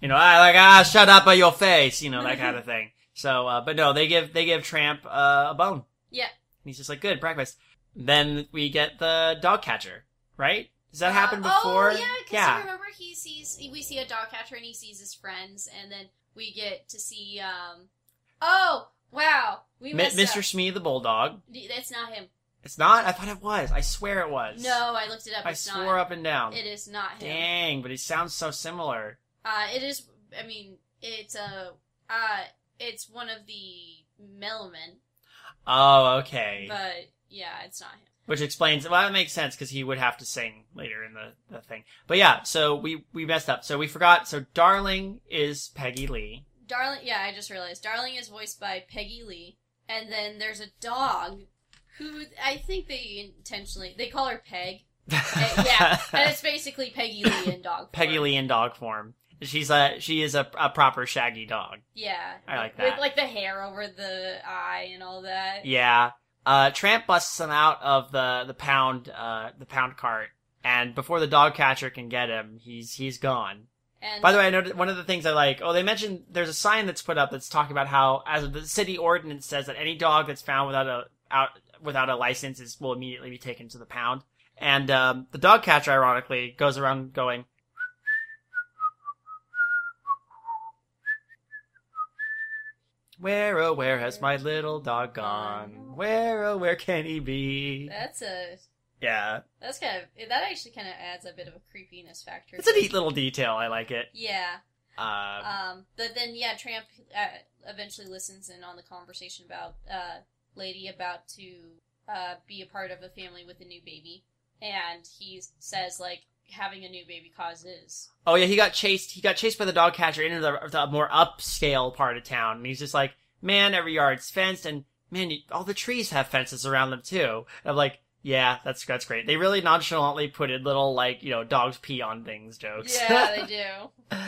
A: You know, I like ah, shut up on your face. You know that kind of thing. So, uh, but no, they give they give Tramp uh, a bone.
B: Yeah.
A: And he's just like, good breakfast. Then we get the dog catcher, right? Does that happen
B: Uh,
A: before?
B: Oh, yeah, because remember he sees we see a dog catcher and he sees his friends, and then we get to see. um Oh wow, we messed
A: Mr.
B: up.
A: Smee the bulldog.
B: That's not him.
A: It's not. I thought it was. I swear it was.
B: No, I looked it up.
A: I
B: it's
A: swore
B: not.
A: up and down.
B: It is not him.
A: Dang, but he sounds so similar.
B: Uh, it is. I mean, it's a. Uh, it's one of the Mellomen,
A: Oh, okay.
B: but yeah, it's not him.
A: Which explains. Well, that makes sense because he would have to sing later in the, the thing. But yeah, so we we messed up. So we forgot. So Darling is Peggy Lee.
B: Darling, yeah, I just realized. Darling is voiced by Peggy Lee, and then there's a dog who I think they intentionally they call her Peg. Uh, yeah, and it's basically Peggy Lee in dog.
A: Peggy
B: form.
A: Lee in dog form. She's a she is a, a proper shaggy dog.
B: Yeah,
A: I like that.
B: with like the hair over the eye and all that.
A: Yeah. Uh, Tramp busts him out of the the pound uh the pound cart, and before the dog catcher can get him, he's he's gone.
B: And
A: By the way, I noticed one of the things I like. Oh, they mentioned there's a sign that's put up that's talking about how, as the city ordinance says, that any dog that's found without a out without a license is will immediately be taken to the pound. And um, the dog catcher, ironically, goes around going. Where oh where has my little dog gone? Where oh where can he be?
B: that's a
A: Yeah,
B: that's kind of that actually kind of adds a bit of a creepiness factor.
A: it's a neat little detail. I like it.
B: Yeah.
A: Uh,
B: Um, but then yeah, Tramp uh, eventually listens in on the conversation about uh, Lady about to uh, be a part of a family with a new baby, and he says like having a new baby causes.
A: Oh yeah, he got chased. He got chased by the dog catcher into the, the more upscale part of town, and he's just like, "Man, every yard's fenced, and man, all the trees have fences around them too." And I'm like, "Yeah, that's that's great." They really nonchalantly put in little like you know dogs pee on things jokes.
B: Yeah, they do.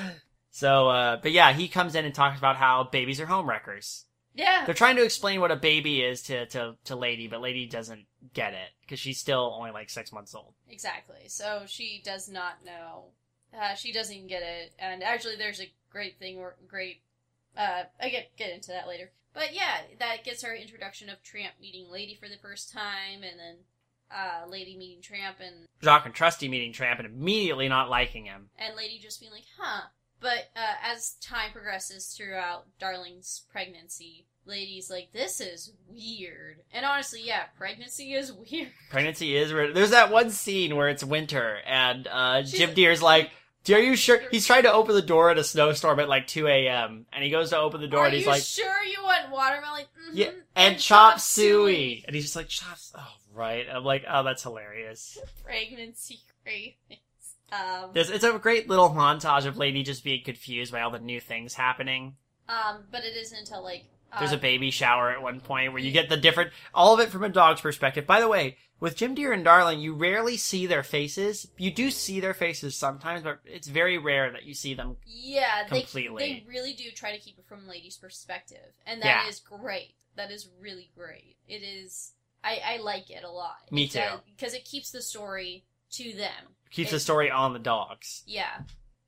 A: so, uh, but yeah, he comes in and talks about how babies are home wreckers.
B: Yeah,
A: They're trying to explain what a baby is to to to Lady, but Lady doesn't get it because she's still only like six months old.
B: exactly. So she does not know. Uh, she doesn't get it. And actually, there's a great thing. Or great. Uh, I get get into that later. But yeah, that gets our introduction of Tramp meeting Lady for the first time, and then uh, Lady meeting Tramp, and
A: Jock and Trusty meeting Tramp and immediately not liking him.
B: and Lady just being like, "Huh." But uh, as time progresses throughout Darling's pregnancy, Lady's like, "This is weird." And honestly, yeah, pregnancy is weird.
A: Pregnancy is weird. There's that one scene where it's winter and uh, Jim Dear's like, "Are you sure?" He's trying to open the door at a snowstorm at like 2 a.m. and he goes to open the door
B: Are
A: and he's
B: you
A: like,
B: sure you want watermelon? Mhm.
A: "Yeah," and, chop suey, and he's just like, "Chop." Oh, right. I'm like, "Oh, that's hilarious."
B: Pregnancy cravings. Um,
A: There's, it's a great little montage of Lady just being confused by all the new things happening.
B: um, but it isn't until like uh,
A: There's a baby shower at one point where you get the different, all of it from a dog's perspective. By the way, with Jim Dear and Darling, you rarely see their faces. You do see their faces sometimes, but it's very rare that you see them.
B: yeah, they
A: completely.
B: they really do try to keep it from Lady's perspective, and that
A: Yeah.
B: is great. That is really great. It is. I I like it a lot.
A: Me too.
B: because it keeps the story to them.
A: Keeps the story on the dogs.
B: Yeah,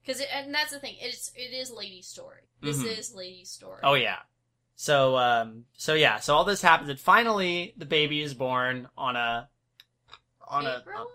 B: because and that's the thing. It's it is Lady's story. This
A: Mhm.
B: is Lady's story.
A: Oh yeah. So um so yeah, so all this happens and finally the baby is born on a on
B: April?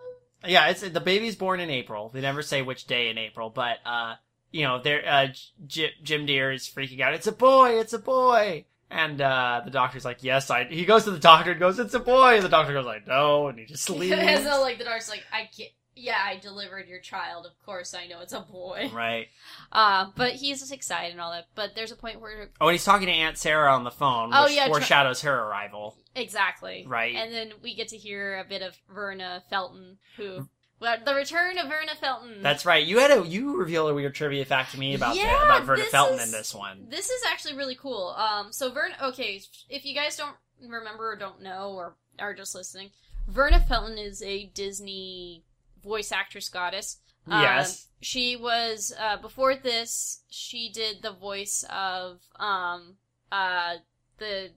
A: a Yeah, it's the baby's born in April. They never say which day in April, but uh you know, there uh J- Jim Dear is freaking out. It's a boy, it's a boy. And uh the doctor's like, "Yes, I." He goes to the doctor and goes, "It's a boy." And the doctor goes like, "No," and he just leaves.
B: and so like the doctor's like, I get. Yeah, I delivered your child. Of course, I know it's a boy.
A: right.
B: Uh, but he's just excited and all that. But there's a point where
A: Oh, and he's talking to Aunt Sarah on the phone,
B: Oh,
A: which
B: yeah, tr-
A: foreshadows her arrival.
B: exactly
A: Right.
B: and then we get to hear a bit of Verna Felton, who the return of Verna Felton.
A: That's right. You had a you revealed a weird trivia fact to me about
B: Yeah,
A: about Verna Felton
B: is-
A: in this one.
B: This is actually really cool. Um, so Verna, okay, if you guys don't remember or don't know or are just listening, Verna Felton is a Disney voice actress goddess. Um,
A: Yes.
B: she was uh, before this. She did the voice of um uh the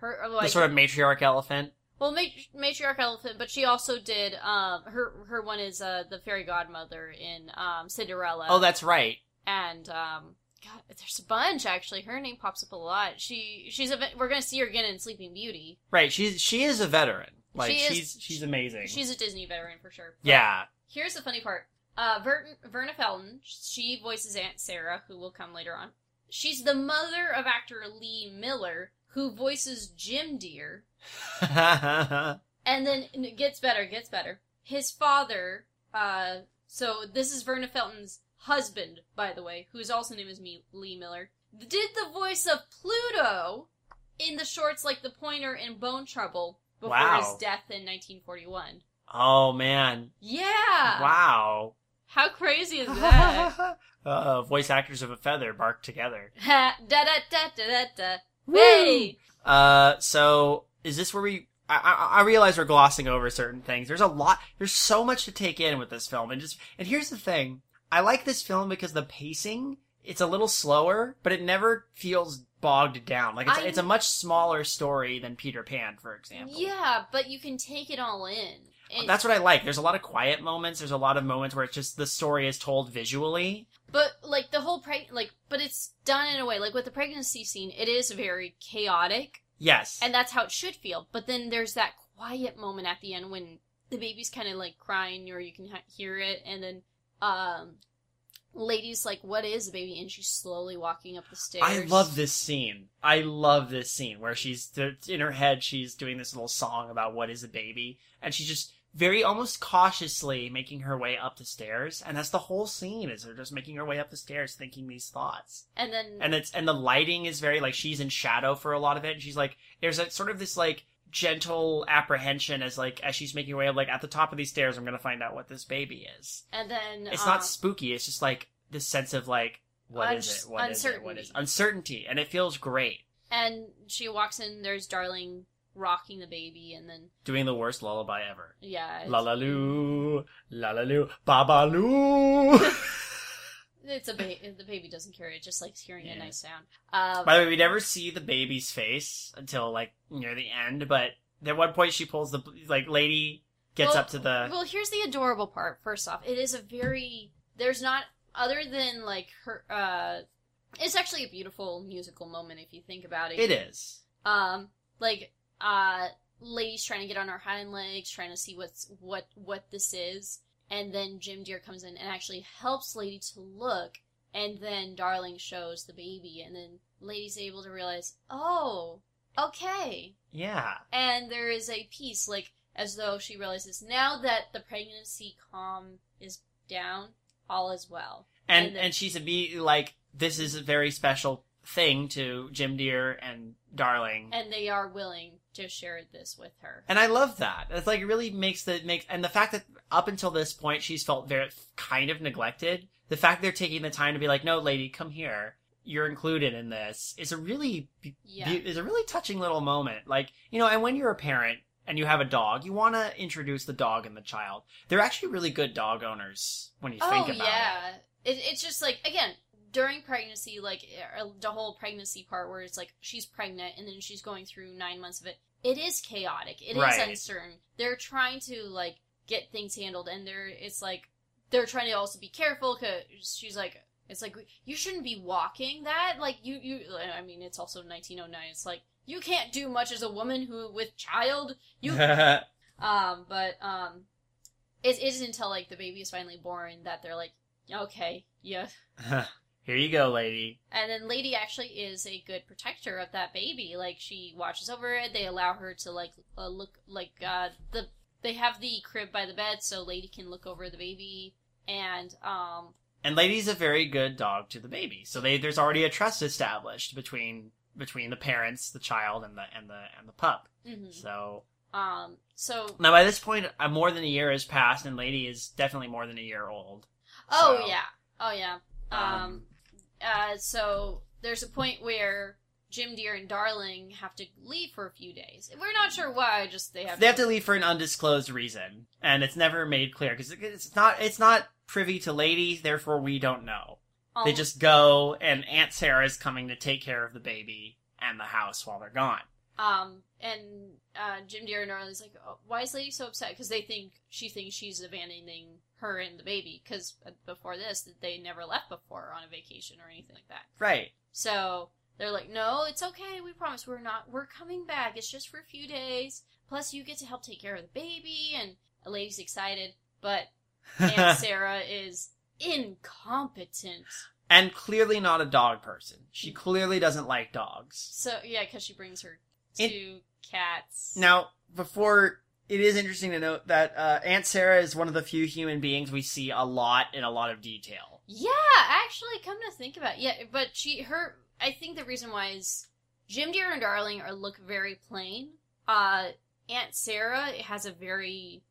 B: her like
A: the sort of matriarch elephant.
B: Well mat- matriarch elephant, but she also did um her her one is uh the fairy godmother in um Cinderella.
A: Oh, that's right.
B: and um, God, there's a bunch actually. Her name pops up a lot. She she's a ve- we're gonna see her again in Sleeping Beauty.
A: Right. She's she is a veteran. Like
B: She is-
A: she's she's amazing.
B: She's a Disney veteran for sure. But
A: yeah.
B: Here's the funny part. Uh, Ver- Verna Felton, she voices Aunt Sarah, who will come later on. She's the mother of actor Lee Millar, who voices Jim Dear. And then it gets better, gets better. His father, uh, so this is Verna Felton's husband, by the way, whose also name is me, Lee Millar, did the voice of Pluto in the shorts like The Pointer and Bone Trouble before
A: Wow.
B: his death in 1941.
A: oh man.
B: Yeah!
A: Wow.
B: How crazy is that?
A: uh, voice actors of a feather bark together.
B: Da da da da da. Hey!
A: Uh, so is this where we? I, I, I realize we're glossing over certain things. There's a lot. There's so much to take in with this film, and just and here's the thing. I like this film because the pacing. It's a little slower, but it never feels bogged down. Like it's,
B: I-
A: it's a much smaller story than Peter Pan, for example.
B: Yeah, but you can take it all in. And-
A: That's what I like. There's a lot of quiet moments. There's a lot of moments where it's just the story is told visually.
B: But like the whole preg like, but it's done in a way like with the pregnancy scene. It is very chaotic,
A: Yes.
B: and that's how it should feel. But then there's that quiet moment at the end when the baby's kind of like crying, or you can ha- hear it, and then um, lady's like, "What is a baby?" And she's slowly walking up the stairs.
A: I love this scene. I love this scene where she's in her head. She's doing this little song about what is a baby, and she's just very almost cautiously making her way up the stairs. And that's the whole scene is her just making her way up the stairs, thinking these thoughts.
B: And then
A: And it's and the lighting is very like she's in shadow for a lot of it. And she's like there's a sort of this like gentle apprehension as like as she's making her way up like at the top of these stairs. I'm gonna find out what this baby is.
B: and then
A: It's
B: um,
A: not spooky. It's just like this sense of like what is
B: Uns-
A: it? What is it? What is
B: uncertainty.
A: uncertainty? And it feels great.
B: and she walks in. There's Darling rocking the baby, and then
A: Doing the worst lullaby ever.
B: yeah,
A: La la loo, la la loo, ba ba loo.
B: It's a baby. The baby doesn't care. It just likes hearing
A: Yeah.
B: a nice sound. Um,
A: By the way, we never see the baby's face until like near the end, but at one point she pulls the like lady gets
B: well-
A: up to the
B: Well, here's the adorable part. First off, it is a very. There's not other than like her. uh It's actually a beautiful musical moment if you think about it.
A: It is.
B: Um, like uh, lady's trying to get on her hind legs, trying to see what's what what this is, and then Jim Dear comes in and actually helps lady to look, and then Darling shows the baby, and then lady's able to realize, oh, okay,
A: Yeah.
B: and there is a piece like as though she realizes now that the pregnancy calm is down, all is well.
A: And
B: And
A: and,
B: the-
A: she's immediately like, this is a very special thing to Jim Dear and Darling.
B: And they are willing to share this with her.
A: And I love that. It's like it really makes the makes and the fact that up until this point she's felt very kind of neglected. The fact they're taking the time to be like, no, lady, come here. You're included in this. Is a really
B: Yeah.
A: is a really touching little moment. Like you know, and when you're a parent and you have a dog, you want to introduce the dog and the child. They're actually really good dog owners when you think
B: oh
A: about it.
B: yeah, it, it's just like again during pregnancy, like uh, the whole pregnancy part where it's like she's pregnant and then she's going through nine months of it. It is chaotic. It is
A: Right.
B: uncertain. They're trying to like get things handled, and they're it's like they're trying to also be careful because she's like. It's like you shouldn't be walking that. Like you, you. I mean, it's also 1909. It's like you can't do much as a woman who with child. You um, but um, it it isn't until like the baby is finally born that they're like, okay, yeah.
A: Here you go, lady.
B: And then Lady actually is a good protector of that baby. Like she watches over it. They allow her to like uh, look like uh the they have the crib by the bed so Lady can look over the baby. And um,
A: And Lady's a very good dog to the baby. So they there's already a trust established between between the parents, the child, and the and the and the pup.
B: mhm.
A: So
B: um, so
A: now by this point, uh, more than a year has passed, and Lady is definitely more than a year old.
B: oh
A: So,
B: yeah, oh yeah. Um,
A: Um,
B: uh, so there's a point where. Jim Dear and Darling have to leave for a few days. We're not sure why. Just they have.
A: They have to leave for an undisclosed reason, and it's never made clear because it's not it's not privy to Lady. Therefore, we don't know. They
B: Um,
A: just go, and Aunt Sarah is coming to take care of the baby and the house while they're gone.
B: Um, and uh, Jim Dear and Darling's like, oh, why is Lady so upset? Because they think she thinks she's abandoning her and the baby. Because before this, they never left before on a vacation or anything like that.
A: Right.
B: So they're like, no, it's okay. We promise we're not. We're coming back. It's just for a few days. Plus, you get to help take care of the baby. And a lady's excited, but Aunt Sarah is incompetent.
A: and clearly not a dog person. She clearly doesn't like dogs.
B: So yeah, because she brings her
A: It-
B: two cats.
A: Now, before it is interesting to note that uh, Aunt Sarah is one of the few human beings we see a lot in a lot of detail.
B: Yeah, actually, come to think about it, yeah, but she her I think the reason why is Jim Dear and Darling are look very plain. Uh, Aunt Sarah has a very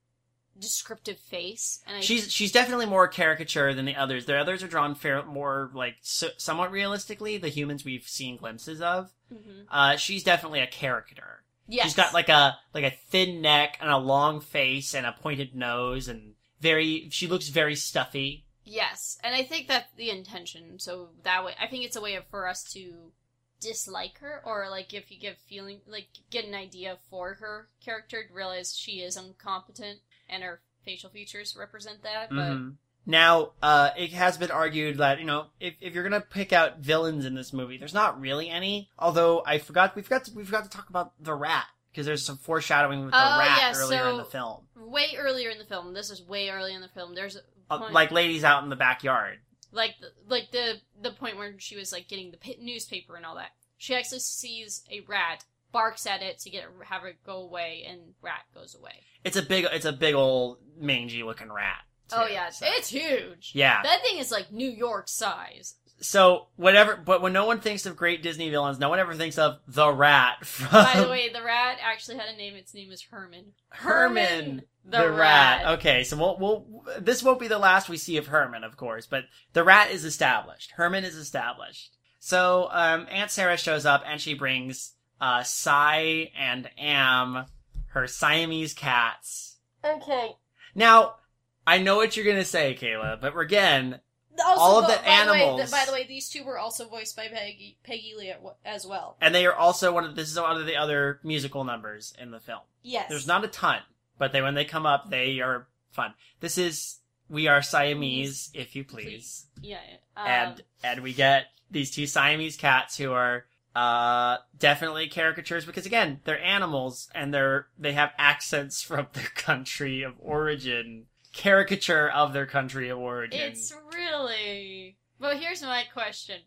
B: descriptive face, and I
A: She's she's definitely more caricature than the others. The others are drawn fair, more like so, somewhat realistically. The humans we've seen glimpses of.
B: Mhm.
A: Uh, she's definitely a caricature.
B: yes,
A: She's got like a like a thin neck and a long face and a pointed nose and very. She looks very stuffy.
B: Yes, and I think that's the intention. So that way, I think it's a way of, for us to dislike her, or like if you give feeling, like get an idea for her character, to realize she is incompetent, and her facial features represent that. But
A: Mhm. Now, uh, it has been argued that you know if, if you're gonna pick out villains in this movie, there's not really any. Although I forgot we forgot to, we forgot to talk about the rat because there's some foreshadowing with the
B: Oh,
A: rat
B: yeah,
A: earlier in the film,
B: way earlier in the film, this is way early in the film. There's a
A: uh, like ladies out in the backyard.
B: like the, like the the point where she was like getting the newspaper and all that. She actually sees a rat, barks at it to get it, have it go away, and rat goes away.
A: It's a big it's a big old mangy looking rat.
B: oh yeah,
A: so-
B: it's huge.
A: yeah.
B: That thing is like New York size.
A: So whatever, but when no one thinks of great Disney villains, no one ever thinks of the rat. From
B: By the way, the rat actually had a name. Its name is Herman.
A: Herman,
B: the, rat.
A: Okay, so we'll, we'll this won't be the last we see of Herman, of course, but the rat is established. Herman is established. So um, Aunt Sarah shows up and she brings uh, Si and Am, her Siamese cats.
B: Okay.
A: Now, I know what you're gonna say, Kayla, but again,
B: Also,
A: All of
B: by-
A: the
B: way,
A: animals-
B: by the way, these two were also voiced by Peggy Peggy Lee as well.
A: and they are also one of this is one of the other musical numbers in the film.
B: Yes.
A: There's not a ton, but they when they come up, they are fun. This is we are Siamese, if you please,
B: Yeah. Um,
A: and and we get these two Siamese cats who are uh definitely caricatures because again they're animals and they're they have accents from their country of origin caricature of their country of origin
B: it's really. Well, here's my question.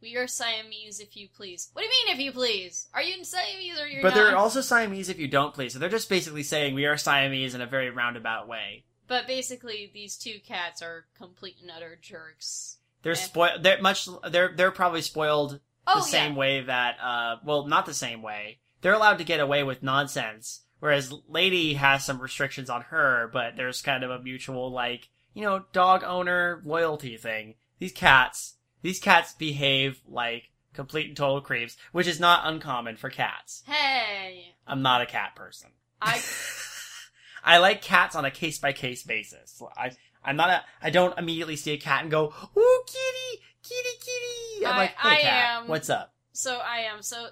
B: We are Siamese, if you please. What do you mean, if you please? Are you in Siamese or you're
A: but
B: not?
A: they're also Siamese if you don't please so they're just basically saying we are Siamese in a very roundabout way
B: But basically, these two cats are complete and utter jerks.
A: they're spoiled they're much they're they're probably spoiled
B: Oh
A: the same way that uh well not the same way. They're allowed to get away with nonsense whereas lady has some restrictions on her but there's kind of a mutual like you know dog owner loyalty thing. These cats these cats behave like complete and total creeps which is not uncommon for cats.
B: Hey,
A: i'm not a cat person.
B: I
A: i like cats on a case by case basis. I i'm not a i don't immediately see a cat and go ooh kitty kitty kitty i'm
B: I-
A: like hey
B: I
A: cat
B: am-
A: what's up
B: so I am so.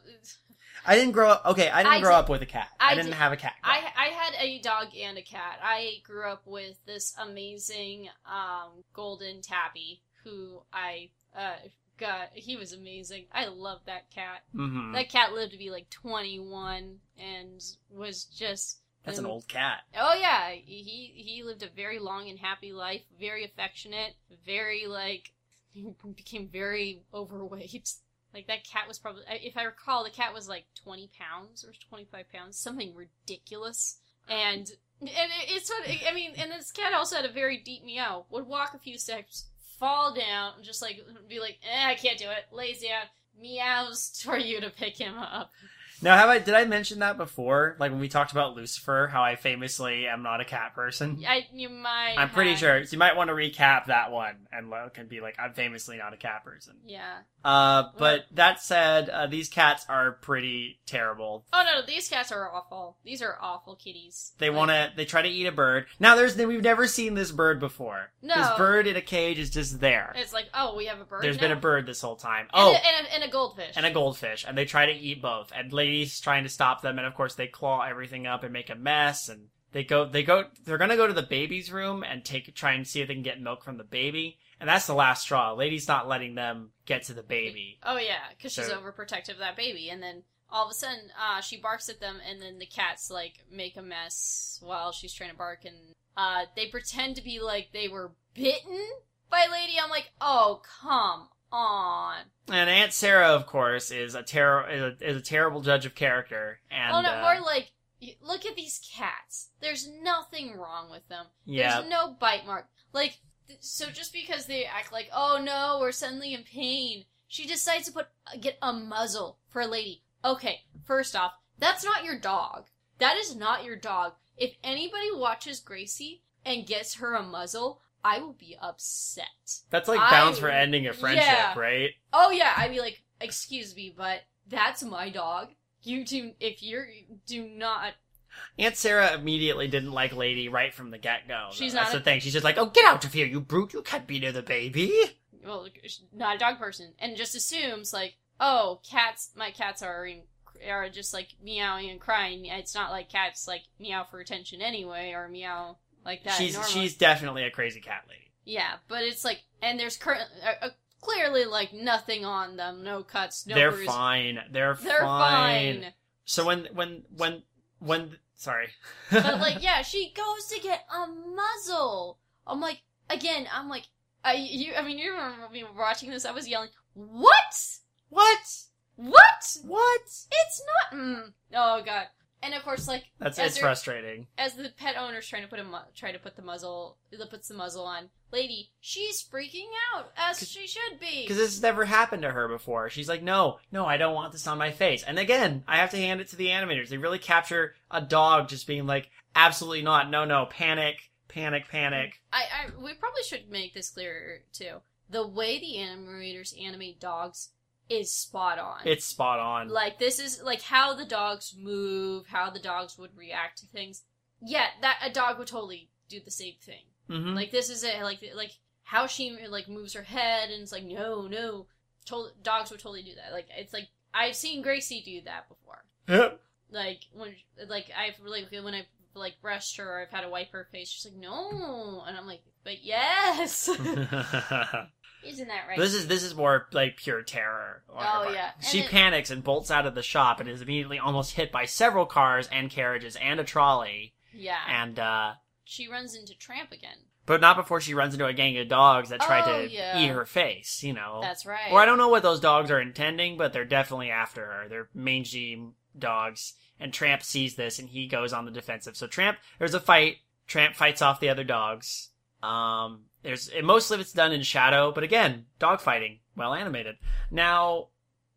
A: I didn't grow up. Okay, I didn't
B: I
A: grow
B: did-
A: up with a cat. I,
B: I
A: didn't
B: did-
A: have a cat.
B: I I had a dog and a cat. I grew up with this amazing um, golden tabby who I uh, got. He was amazing. I love that cat.
A: hmm
B: That cat lived to be like 21 and was just.
A: That's an
B: um,
A: old cat.
B: Oh yeah, he he lived a very long and happy life. Very affectionate. Very like became very overweight. Like that cat was probably, if I recall, the cat was like twenty pounds or twenty five pounds, something ridiculous. And and it, it's what I mean, and this cat also had a very deep meow. Would walk a few steps, fall down, and just like be like, eh, I can't do it, lays down, meows for you to pick him up.
A: Now, have I did I mention that before? Like when we talked about Lucifer, how I famously am not a cat person.
B: I you might.
A: I'm pretty sure. So you might want to recap that one and look and be like, I'm famously not a cat person.
B: Yeah.
A: Uh, but that said, uh, these cats are pretty terrible.
B: Oh no, these cats are awful. These are awful kitties.
A: They
B: Like,
A: want to. They try to eat a bird. Now, there's we've never seen this bird before.
B: No.
A: This bird in a cage is just there.
B: It's like, oh, we have a bird.
A: There's been a bird this whole time.
B: And
A: Oh,
B: a, and, a, and a goldfish.
A: and a goldfish, and they try to eat both. And Lady lady's trying to stop them, and of course they claw everything up and make a mess. And they go, they go, they're gonna go to the baby's room and take try and see if they can get milk from the baby. And that's the last straw. Lady's not letting them get to the baby.
B: Oh yeah, because she's overprotective of that baby, and then all of a sudden, uh, she barks at them, and then the cats like make a mess while she's trying to bark, and uh, they pretend to be like they were bitten by Lady. I'm like, oh come on.
A: And Aunt Sarah, of course, is a terror is a, is a terrible judge of character. And
B: oh no,
A: uh,
B: more like. Look at these cats. There's nothing wrong with them.
A: yeah,
B: There's no bite mark. Like, th- so just because they act like, oh no, we're suddenly in pain, she decides to put get a muzzle for a lady. Okay, first off, that's not your dog. That is not your dog. If anybody watches Gracie and gets her a muzzle, I will be upset.
A: that's like
B: I-
A: bounds for ending a friendship,
B: yeah.
A: right?
B: Oh yeah, I'd be like, excuse me, but that's my dog. You do if you're do not
A: Aunt Sarah immediately didn't like Lady right from the get go.
B: She's
A: That's
B: not
A: the
B: a-
A: thing. She's just like, "Oh, get out of here, you brute! You can't be near the baby."
B: well, not a dog person, and just assumes like, oh, cats, my cats are in, are just like meowing and crying. It's not like cats like meow for attention anyway, or meow like that.
A: she's
B: normally.
A: she's definitely a crazy cat lady.
B: yeah, but it's like, and there's current uh, uh, clearly like nothing on them, no cuts, no
A: They're
B: bruise.
A: fine. They're,
B: They're
A: fine.
B: fine.
A: So when when when when sorry,
B: but like, yeah, she goes to get a muzzle. I'm like, again, I'm like, I you, I mean, you remember me watching this? I was yelling, "What?
A: what
B: What?
A: what?
B: It's not." Mm. Oh god. And of course, like
A: That's it's frustrating.
B: as the pet owner's trying to put a mu- try to put the muzzle, puts the muzzle on lady, she's freaking out as she should be.
A: Because this has never happened to her before. She's like, no, no, I don't want this on my face. And again, I have to hand it to the animators. They really capture a dog just being like, absolutely not, no, no, panic, panic, panic.
B: I, I we probably should make this clearer too. The way the animators animate dogs is spot on.
A: It's spot on.
B: like this is like how the dogs move, how the dogs would react to things. Yeah, that a dog would totally do the same thing.
A: hmm
B: Like this is it. Like like how she like moves her head and it's like no no. To- dogs would totally do that. Like it's like I've seen Gracie do that before.
A: Yep.
B: Like when like I've like when I like brushed her or I've had to wipe her face. She's like no, and I'm like but yes. Isn't that right?
A: This is this is more like pure terror.
B: Oh, yeah. And
A: She
B: it-
A: panics and bolts out of the shop and is immediately almost hit by several cars and carriages and a trolley.
B: yeah.
A: And uh
B: she runs into Tramp again.
A: but not before she runs into a gang of dogs that try
B: Oh,
A: to
B: yeah.
A: eat her face, you know.
B: That's right.
A: Or I don't know what those dogs are intending, but they're definitely after her. They're mangy dogs. And Tramp sees this and he goes on the defensive. So Tramp, there's a fight. Tramp fights off the other dogs. Um, there's most of it's done in shadow, but again, dog fighting, well animated. Now,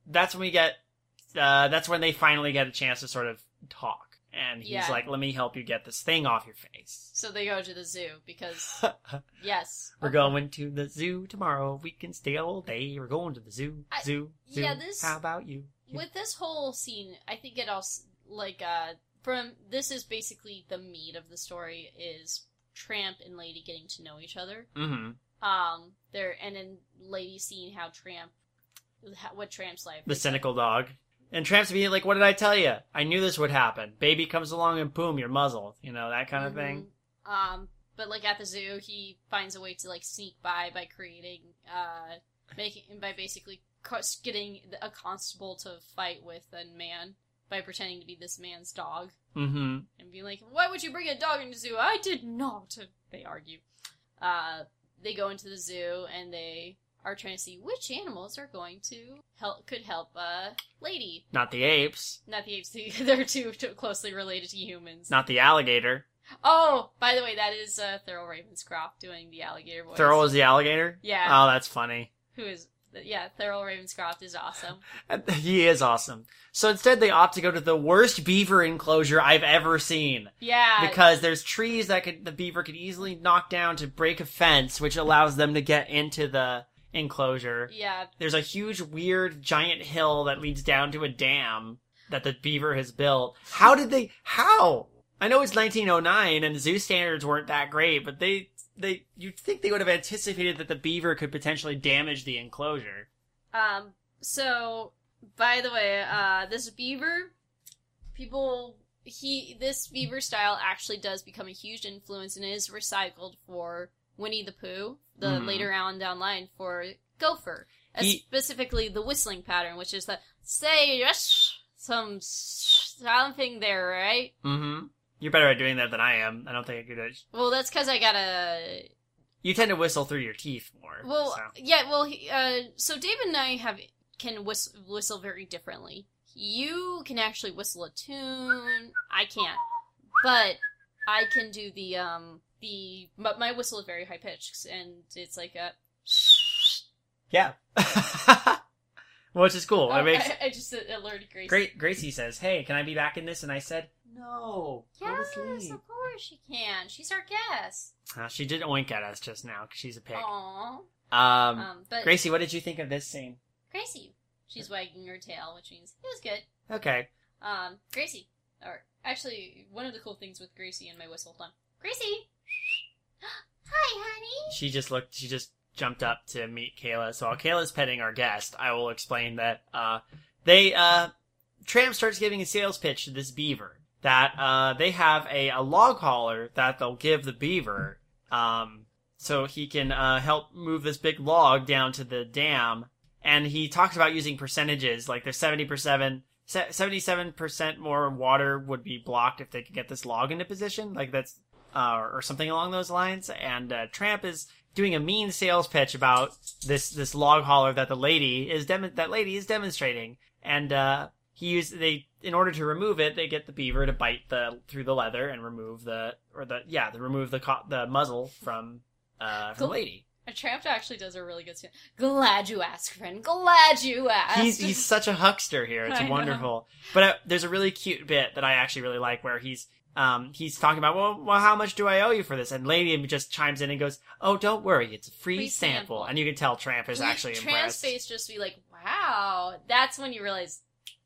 A: that's when we get. Uh, that's when they finally get a chance to sort of talk, and he's
B: Yeah.
A: like, "Let me help you get this thing off your face."
B: So they go to the zoo because yes,
A: We're going to the zoo tomorrow. We can stay all day. We're going to the zoo,
B: I-
A: zoo, zoo.
B: yeah, this-
A: How about you?
B: with this whole scene. I think it also like uh from this is basically the meat of the story is Tramp and Lady getting to know each other.
A: Mm-hmm.
B: Um, there and then Lady seeing how Tramp, how, what Tramp's life.
A: The cynical dog. And Tramp's being like, "What did I tell you? I knew this would happen. Baby comes along and boom, you're muzzled. You know that kind of thing."
B: Um, but like at the zoo, he finds a way to like sneak by by creating, uh, making by basically getting a constable to fight with a man by pretending to be this man's dog
A: Mm-hmm.
B: and being like, "Why would you bring a dog into the zoo?" I did not. They argue. Uh, they go into the zoo and they are trying to see which animals are going to help could help uh lady.
A: Not the apes.
B: Not the apes. They're too, too closely related to humans.
A: Not the alligator.
B: Oh, by the way, that is uh, Thurl Ravenscroft doing the alligator voice.
A: Thurl is the alligator.
B: Yeah.
A: Oh, that's funny.
B: Who is? Yeah, Thurl Ravenscroft is awesome.
A: He is awesome. So instead, they opt to go to the worst beaver enclosure I've ever seen.
B: Yeah.
A: because there's trees that could the beaver could easily knock down to break a fence, which allows them to get into the enclosure.
B: yeah.
A: There's a huge, weird, giant hill that leads down to a dam that the beaver has built. How did they? How? I know it's 1909 and zoo standards weren't that great, but they they you'd think they would have anticipated that the beaver could potentially damage the enclosure.
B: Um. So, by the way, uh, this beaver people he this beaver style actually does become a huge influence and is recycled for Winnie the Pooh, the
A: Mhm.
B: later on down line for Gopher.
A: He-
B: specifically the whistling pattern, which is the say yes some something there, right?
A: Mm-hmm. You're better at doing that than I am. I don't think I could.
B: Well, that's because I gotta.
A: You tend to whistle through your teeth more.
B: Well,
A: so.
B: yeah. Well, he, uh, so David and I have can whis- whistle very differently. You can actually whistle a tune. I can't, but I can do the um the. But my whistle is very high pitched, and it's like a.
A: yeah. Which is cool.
B: Oh,
A: it makes
B: I, I just alerted Grace.
A: great. Gracie says, "Hey, can I be back in this?" And I said, "No, go
B: Yes, of course she can. She's our guest.
A: Uh, she did oink at us just now because she's a pig.
B: Aww.
A: Um,
B: Um, but
A: Gracie, what did you think of this scene?
B: Gracie, she's wagging her tail, which means it was good.
A: Okay.
B: Um, Gracie, or actually, one of the cool things with Gracie and my whistle done. Gracie, hi, honey.
A: She just looked. She just jumped up to meet Kayla. So while Kayla's petting our guest, I will explain that uh, they uh, Tramp starts giving a sales pitch to this beaver that uh, they have a, a log hauler that they'll give the beaver, um, so he can uh, help move this big log down to the dam. And he talks about using percentages, like there's seventy percent. 77% more water would be blocked if they could get this log into position. Like that's uh, or something along those lines. And uh, Tramp is doing a mean sales pitch about this this log hauler that the lady is dem- that lady is demonstrating, and uh, he used they in order to remove it, they get the beaver to bite the through the leather and remove the or the yeah, to remove the co- the muzzle from uh from the lady.
B: A tramp actually does a really good scene. Glad you asked, friend. Glad you asked.
A: He's he's such a huckster here. It's
B: I know.
A: wonderful. But uh, there's a really cute bit that I actually really like where he's um he's talking about well, well how much do I owe you for this? And Lady just chimes in and goes, "Oh, don't worry, it's a free,
B: Free
A: sample.
B: sample.
A: And you can tell Tramp is actually
B: Tramp's
A: impressed.
B: Tramp's face just be like, wow. That's when you realize,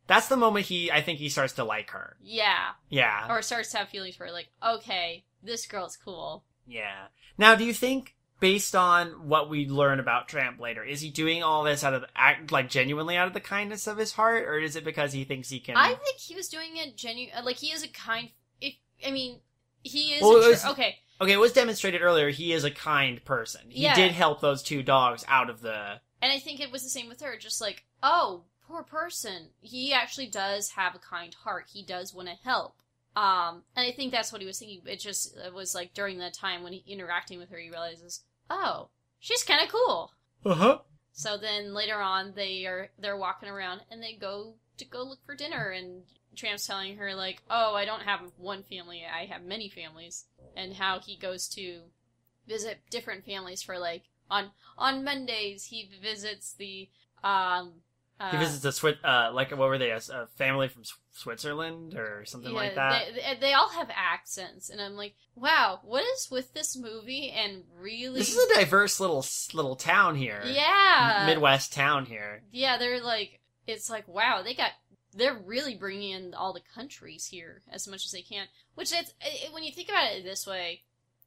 A: That's the moment he I think he starts to like her.
B: yeah,
A: Yeah.
B: or starts to have feelings for her. Like, okay, this girl's cool.
A: Yeah. Now, do you think, based on what we learn about Tramp later, is he doing all this out of act like genuinely out of the kindness of his heart, or is it because he thinks he can?
B: I think he was doing it genuine. Uh, like he is a kind. If I mean, he is
A: Well,
B: a
A: it
B: tr-
A: was-
B: okay.
A: Okay, it was demonstrated earlier. He is a kind person. He
B: Yeah.
A: did help those two dogs out of the.
B: And I think it was the same with her. Just like, oh, poor person. He actually does have a kind heart. He does want to help. Um, and I think that's what he was thinking. It just it was like during that time when he interacting with her, he realizes, oh, she's kind of cool.
A: Uh huh.
B: So then later on, they are they're walking around and they go to go look for dinner, and Tramp's telling her like, "Oh, I don't have one family; I have many families," and how he goes to visit different families for like on on Mondays he visits the um. Uh,
A: He visits a Swi uh, like what were they? A, a family from S- Switzerland or something
B: yeah,
A: like that.
B: They, they, they all have accents, and I'm like, wow, what is with this movie? And really,
A: This is a diverse little little town here.
B: yeah,
A: Midwest town here.
B: Yeah, they're like, it's like, wow, they got, they're really bringing in all the countries here as much as they can. Which it's it, when you think about it this way,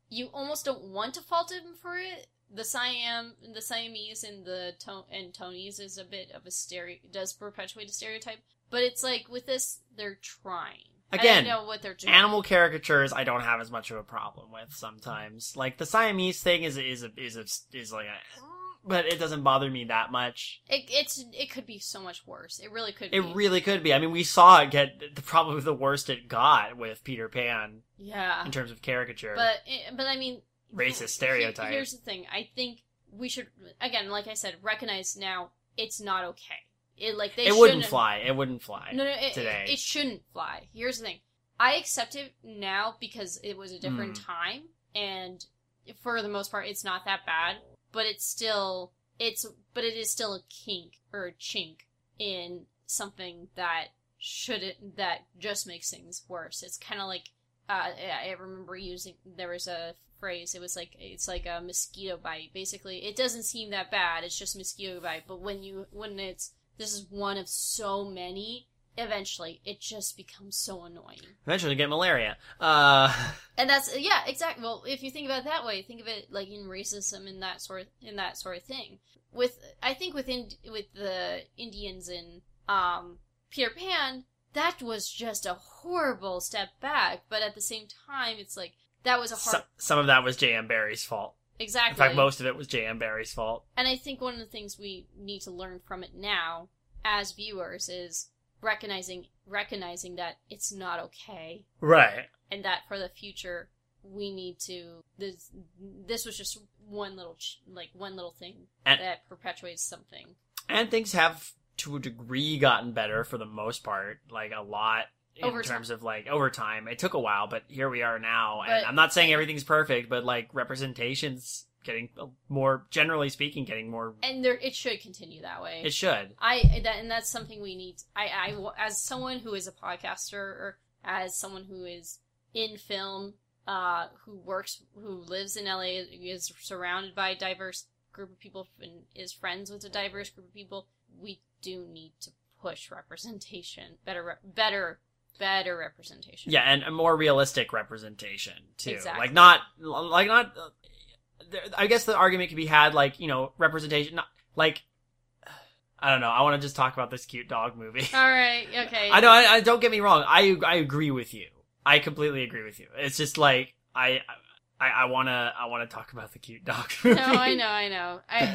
B: you almost don't want to fault him for it. The Siam, the Siamese, and the to- and Tonys is a bit of a stereo does perpetuate a stereotype, but it's like with this, they're trying.
A: Again,
B: I don't know what they're doing.
A: Animal caricatures, I don't have as much of a problem with sometimes. Like the Siamese thing is is a, is a, is like a, but it doesn't bother me that much.
B: It, it's it could be so much worse. It really could.
A: Be It
B: be.
A: really could be. I mean, we saw it get the probably the worst it got with Peter Pan
B: yeah.
A: in terms of caricature.
B: But eh, but I mean,
A: Racist stereotype.
B: Here's the thing. I think we should again, like I said, recognize now it's not okay. It like they
A: it wouldn't fly. It wouldn't fly.
B: No, no, it,
A: today.
B: It, it shouldn't fly. Here's the thing. I accept it now because it was a different
A: Mm.
B: time, and for the most part, it's not that bad. But it's still it's but it is still a kink or a chink in something that shouldn't that just makes things worse. It's kind of like uh, I remember using there was a phrase. It was like it's like a mosquito bite. Basically, it doesn't seem that bad. It's just mosquito bite. But when you when it's this is one of so many. Eventually, it just becomes so annoying.
A: Eventually, you get malaria. Uh,
B: And that's yeah, exactly. Well, if you think about it that way, think of it like in racism and that sort of, in that sort of thing. With I think with Ind- with the Indians in um, Peter Pan, that was just a horrible step back. But at the same time, it's like that was a hard
A: So, some of that was J.M. Barrie's fault.
B: exactly.
A: In fact, most of it was J.M. Barrie's fault.
B: And I think one of the things we need to learn from it now, as viewers, is recognizing recognizing that it's not okay,
A: Right.
B: and that for the future we need to. This this was just one little ch- like one little thing
A: And-
B: that perpetuates something.
A: And things have, to a degree, gotten better for the most part. Like, a lot. In
B: Over time.
A: terms of like over time, it took a while, but here we are now. and I'm not saying everything's perfect, but like representations getting more, generally speaking, getting more.
B: And there, it should continue that way.
A: It should.
B: I that and that's something we need. I I as someone who is a podcaster or as someone who is in film, uh, who works, who lives in LA, is surrounded by a diverse group of people and is friends with a diverse group of people. We do need to push representation, better, better, better representation.
A: Yeah, and a more realistic representation too.
B: Exactly.
A: Like not, like not. I guess the argument could be had, like you know, representation. Not like, I don't know. I want to just talk about this cute dog movie.
B: All right. Okay.
A: I know. I, I don't get me wrong. I I agree with you. I completely agree with you. It's just like I I, I wanna I wanna talk about the cute dog movie.
B: No, I know, I know. I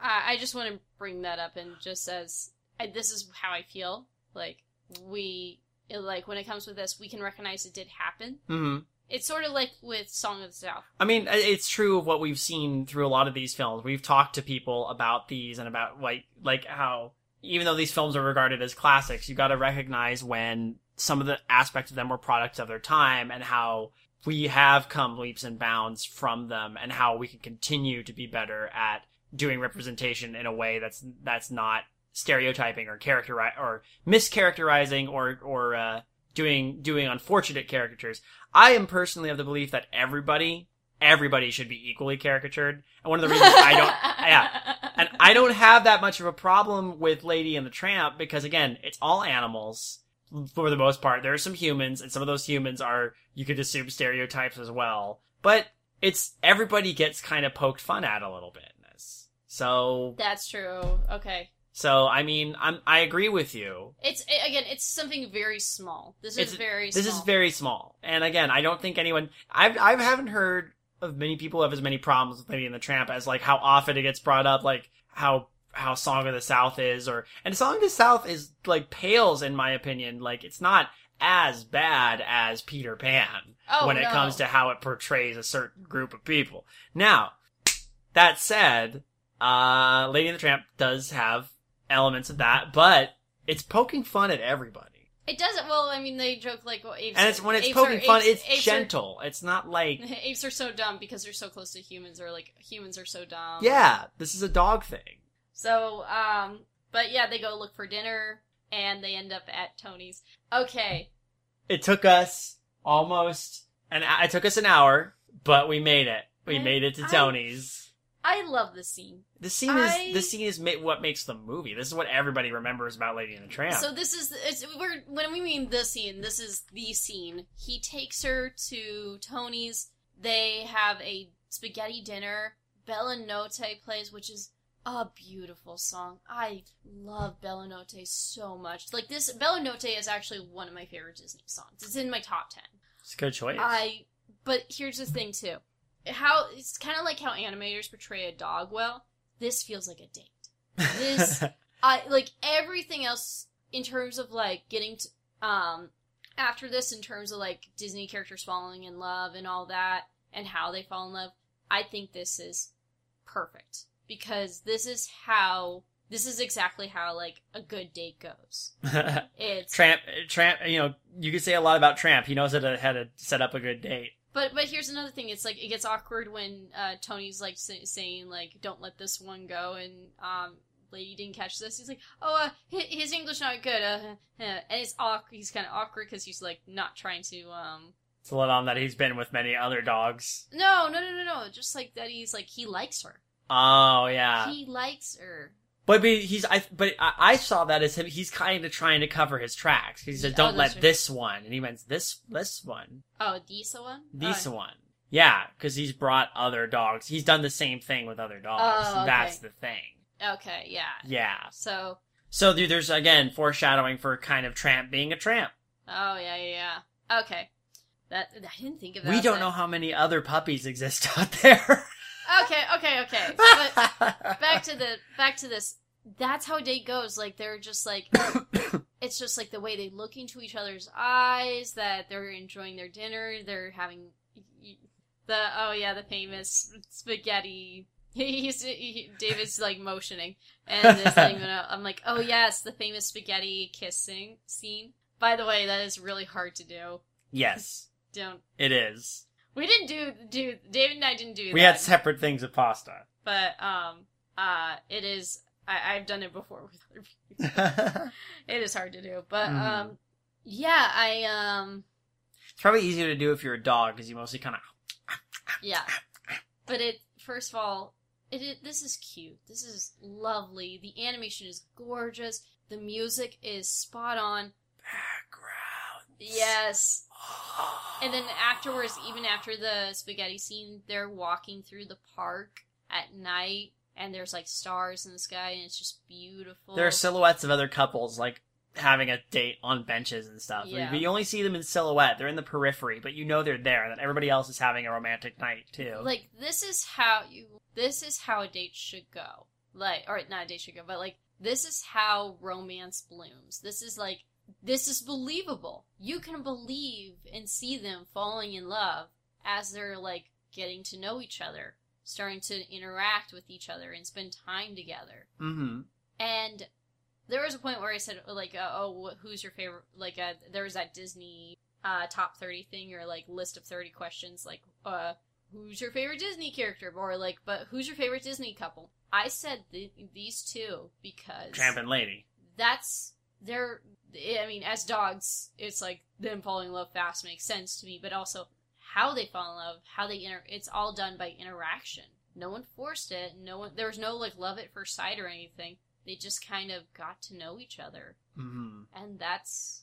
B: I I just want to bring that up and just as I, this is how I feel. Like we like when it comes with this, we can recognize it did happen.
A: hmm
B: It's sort of like with Song of the South.
A: I mean, it's true of what we've seen through a lot of these films. We've talked to people about these and about like like how even though these films are regarded as classics, you got to recognize when some of the aspects of them were products of their time and how we have come leaps and bounds from them and how we can continue to be better at doing representation in a way that's that's not stereotyping or character or mischaracterizing or or uh, doing doing unfortunate caricatures. I am personally of the belief that everybody everybody should be equally caricatured. And one of the reasons I don't yeah. And I don't have that much of a problem with Lady and the Tramp because again, it's all animals for the most part. There are some humans and some of those humans are you could assume stereotypes as well. But it's everybody gets kind of poked fun at a little bit in this. So
B: That's true. Okay.
A: So I mean, I'm I agree with you.
B: It's it, again, it's something very small. This
A: It's-
B: is very.
A: This
B: small.
A: is very small. And again, I don't think anyone I've I haven't heard of many people have as many problems with Lady and the Tramp as like how often it gets brought up, like how how Song of the South is or and Song of the South is like pales in my opinion. Like it's not as bad as Peter Pan
B: Oh,
A: when it comes to how it portrays a certain group of people. Now, that said, uh Lady and the Tramp does have elements of that, but it's poking fun at everybody.
B: It doesn't. Well, I mean, they joke like well, apes.
A: And it's when it's poking
B: are,
A: fun,
B: apes-
A: it's
B: apes are-
A: gentle. It's not like,
B: apes are so dumb because they're so close to humans, or like humans are so dumb.
A: yeah, this is a dog thing.
B: So, um, but yeah, they go look for dinner and they end up at Tony's. Okay,
A: It took us almost an. It took us an hour, but we made it. We
B: I-
A: made it to
B: I-
A: Tony's.
B: I love this scene.
A: The scene
B: I-
A: is the scene is ma- what makes the movie. This is what everybody remembers about Lady and the Tramp.
B: So this is it's, we're when we mean the scene. This is the scene. He takes her to Tony's. They have a spaghetti dinner. Bella Notte plays, which is a beautiful song. I love Bella Notte so much. Like this, Bella Notte is actually one of my favorite Disney songs. It's in my top ten.
A: it's a good choice.
B: I but here's the thing too. How it's kind of like how animators portray a dog well. This feels like a date. this- I like everything else in terms of like getting to um after this in terms of like Disney characters falling in love and all that and how they fall in love. I think this is perfect because this is how this is exactly how like a good date goes. It's
A: Tramp, Tramp. You know, you could say a lot about Tramp. He knows how to how to set up a good date.
B: But but here's another thing. It's like it gets awkward when uh, Tony's like say, saying like don't let this one go, and um, lady didn't catch this. He's like, oh, uh, his English not good, uh, uh, and it's awkward. He's kind of awkward because he's like not trying to um.
A: To let on that he's been with many other dogs.
B: No, no, no, no, no. Just like that, he's like he likes her.
A: Oh yeah.
B: He likes her.
A: But, but he's I but I, I saw that as him. He's kind of trying to cover his tracks. He said,
B: Oh,
A: "Don't
B: that's
A: let
B: right.
A: this one," and he meant this this one,
B: Oh, Disa one.
A: this
B: oh.
A: one. Yeah, because he's brought other dogs. He's done the same thing with other dogs.
B: Oh, okay.
A: That's the thing.
B: Okay, yeah.
A: Yeah.
B: So
A: So there- there's again foreshadowing for kind of tramp being a tramp.
B: Oh yeah, yeah, yeah. Okay. That I didn't think of that.
A: We don't know how many other puppies exist out there.
B: Okay, okay, okay. But back to the back to this. That's how date goes. Like they're just like it's just like the way they look into each other's eyes. That they're enjoying their dinner. They're having the oh yeah the famous spaghetti. He's he, David's like motioning and this thing. I'm like oh yes the famous spaghetti kissing scene. By the way, that is really hard to do.
A: yes,
B: Don't
A: it is.
B: We didn't do do David and I didn't do
A: We
B: that.
A: had separate things of pasta.
B: but um uh it is I, I've done it before with other people.
A: it's
B: hard to do. But
A: Mhm.
B: um yeah, I um It's
A: probably easier to do if you're a dog because you mostly kind of.
B: yeah. But it first of all, it, it this is cute. This is lovely. The animation is gorgeous. The music is spot on.
A: Background.
B: Yes. And then afterwards, even after the spaghetti scene, they're walking through the park at night and there's like stars in the sky and it's just beautiful.
A: There are silhouettes of other couples like having a date on benches and stuff.
B: Yeah.
A: But you only see them in silhouette. They're in the periphery, but you know they're there. That everybody else is having a romantic night too.
B: like this is how you this is how a date should go like or not a date should go but like this is how romance blooms this is like this is believable you can believe and see them falling in love as they're like getting to know each other starting to interact with each other and spend time together
A: mm-hmm.
B: and there was a point where I said, like, uh, oh, who's your favorite? Like, uh, there was that Disney uh, top 30 thing, or like list of 30 questions, like, uh, who's your favorite Disney character? Or like, but who's your favorite Disney couple? I said th- these two because
A: Tramp and Lady.
B: that's they're. I mean, as dogs, it's like them falling in love fast makes sense to me, but also how they fall in love, how they inter. It's all done by interaction. No one forced it. No one. There was no like love at first sight or anything. They just kind of got to know each other,
A: Mm-hmm.
B: and that's.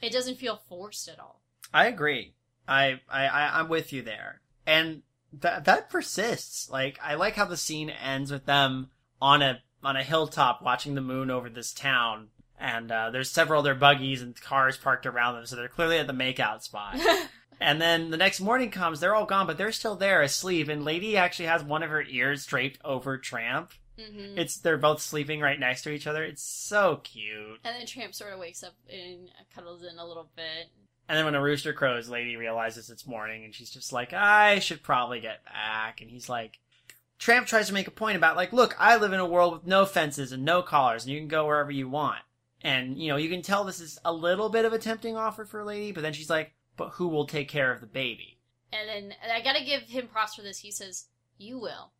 B: It doesn't feel forced at all.
A: I agree. I, I, I I'm with you there, and that that persists. Like I like how the scene ends with them on a on a hilltop watching the moon over this town, and uh, there's several other buggies and cars parked around them, so they're clearly at the makeout spot. and then the next morning comes, they're all gone, but they're still there asleep, and Lady actually has one of her ears draped over Tramp.
B: hmm
A: It's they're both sleeping right next to each other. It's so cute.
B: And then Tramp sort of wakes up and cuddles in a little bit.
A: And then when a rooster crows, Lady realizes it's morning and she's just like, I should probably get back. And he's like, Tramp tries to make a point about, like, look, I live in a world with no fences and no collars and you can go wherever you want. And, you know, you can tell this is a little bit of a tempting offer for Lady, but then she's like, but who will take care of the baby?
B: And then and I gotta give him props for this. He says, "You will."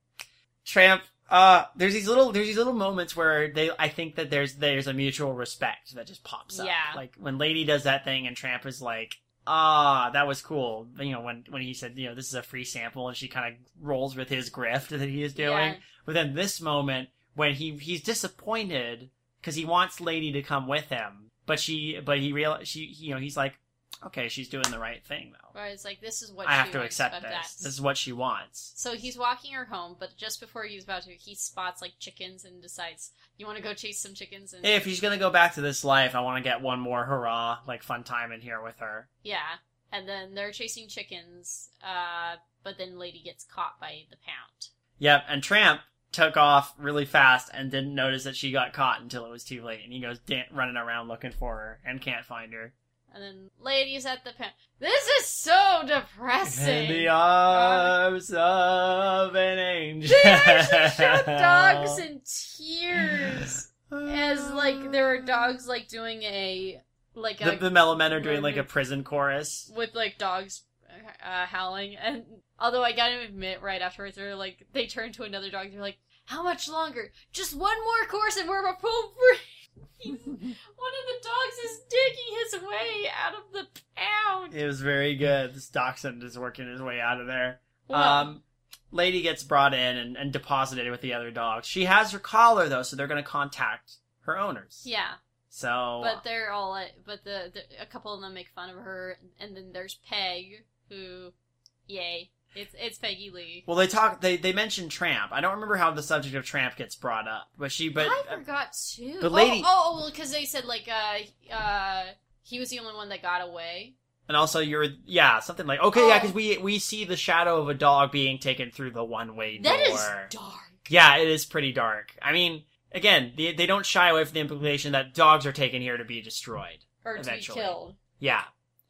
A: Tramp, uh, there's these little, there's these little moments where they, I think that there's, there's a mutual respect that just pops up.
B: Yeah.
A: Like when Lady does that thing and Tramp is like, ah, that was cool. You know, when, when he said, you know, this is a free sample and she kind of rolls with his grift that he is doing.
B: Yeah.
A: But then this moment when he, he's disappointed because he wants Lady to come with him, but she, but he real, she, you know, he's like, okay, she's doing the right thing though.
B: Where it's like, "This is what
A: I
B: she
A: have to
B: wants,
A: accept this.
B: that's-
A: This is what she wants.
B: So he's walking her home, but just before he's about to, he spots like chickens and decides, "You want to go chase some chickens?" And
A: If he's gonna go back to this life, I want to get one more hurrah, like fun time in here with her.
B: yeah, and then they're chasing chickens. Uh, but then Lady gets caught by the pound.
A: Yep, and Tramp took off really fast and didn't notice that she got caught until it was too late, and he goes dan- running around looking for her and can't find her.
B: And then ladies at the pen. This is so depressing.
A: In the arms of an angel.
B: They actually showed dogs in tears as like there were dogs like doing a like
A: The,
B: a
A: the Mellomen are doing like a prison chorus.
B: with like dogs uh, howling and although I gotta admit right afterwards they're like they turn to another dog they're like how much longer just one more course and we're home free one of the dogs is digging his way out of the pound
A: It was very good. This dachshund is working his way out of there.
B: Wow.
A: Um, Lady gets brought in and, and deposited with the other dogs. She has her collar though, so they're going to contact her owners.
B: yeah
A: So,
B: but they're all but the, the a couple of them make fun of her and then there's Peg who yay It's it's Peggy Lee.
A: Well, they talk. They they mention Tramp. I don't remember how the subject of Tramp gets brought up, but she. But
B: I forgot too.
A: the lady-
B: Oh, oh, well, because they said like uh uh he was the only one that got away.
A: and also you're yeah something like okay yeah
B: Oh.
A: because we we see the shadow of a dog being taken through the one way door.
B: That is dark.
A: Yeah, it is pretty dark. I mean, again, they, they don't shy away from the implication that dogs are taken here to be destroyed.
B: Or to be killed.
A: Yeah,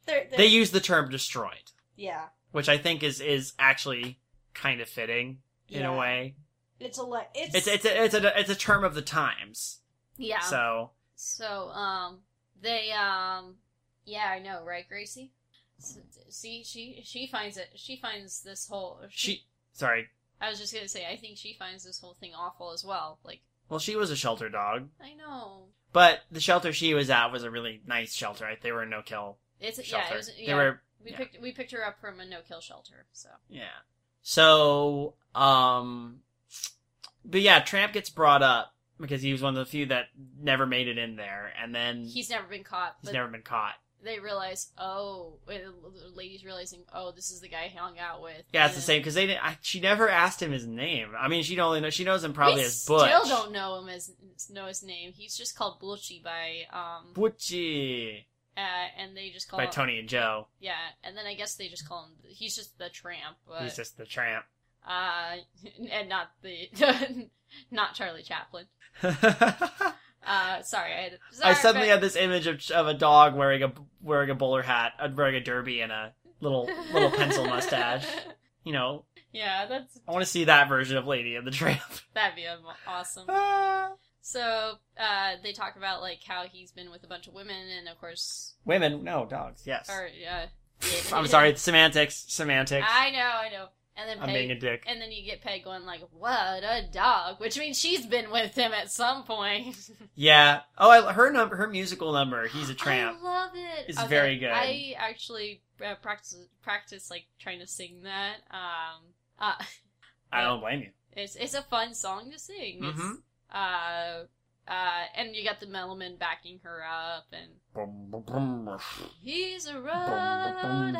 B: They're, they're,
A: they use the term destroyed,
B: yeah.
A: which I think is is actually kind of fitting in a way.
B: It's a le- it's
A: It's it's a, it's a it's a term of the times.
B: yeah.
A: So
B: So, um, they, um, yeah, I know, right, Gracie? S- See, she she finds it. She finds this whole.
A: she sorry.
B: I was just gonna say, I think she finds this whole thing awful as well. Like,
A: Well, she was a shelter dog,
B: I know
A: but the shelter she was at was a really nice shelter. Right? They were a no kill
B: it's
A: shelter.
B: yeah, it was,
A: They were
B: we
A: yeah.
B: picked we picked her up from a no kill shelter. So
A: Yeah. So, um, but yeah, Tramp gets brought up because he was one of the few that never made it in there, and then
B: he's never been caught.
A: he's never been caught.
B: they realize, oh, the lady's realizing, oh, this is the guy I hung out with.
A: Yeah, it's the same because they didn't. I, she never asked him his name. I mean, she only know she knows him probably as Butch.
B: Still don't know him as know his name. He's just called Butchie by um
A: Butchie
B: uh, and they just call
A: by
B: him
A: Tony and Joe.
B: yeah, and then I guess they just call him he's just the tramp, but
A: He's just the tramp.
B: uh and not the not Charlie Chaplin. Uh sorry, I had sorry,
A: suddenly
B: but-
A: had this image of of a dog wearing a wearing a bowler hat, uh, wearing a derby, and a little little pencil mustache. You know,
B: yeah, that's
A: I want to see that version of Lady and the Tramp.
B: that'd be awesome. So, uh they talk about like how he's been with a bunch of women and of course
A: Women, no dogs. Yes.
B: or uh
A: I'm sorry. It's semantics. Semantics.
B: I know, I know. And then
A: I'm
B: Peg,
A: being a dick.
B: and then you get Peg going like, "What a dog," which means she's been with him at some point.
A: Yeah. Oh, I, her number, her musical number. He's a tramp.
B: I love it.
A: It's very good.
B: I actually uh, practice practice like trying to sing that. Um, uh,
A: I don't blame you.
B: it's it's a fun song to sing. It's,
A: Mhm.
B: Uh, uh, and you got the Mellomen backing her up, and he's a road.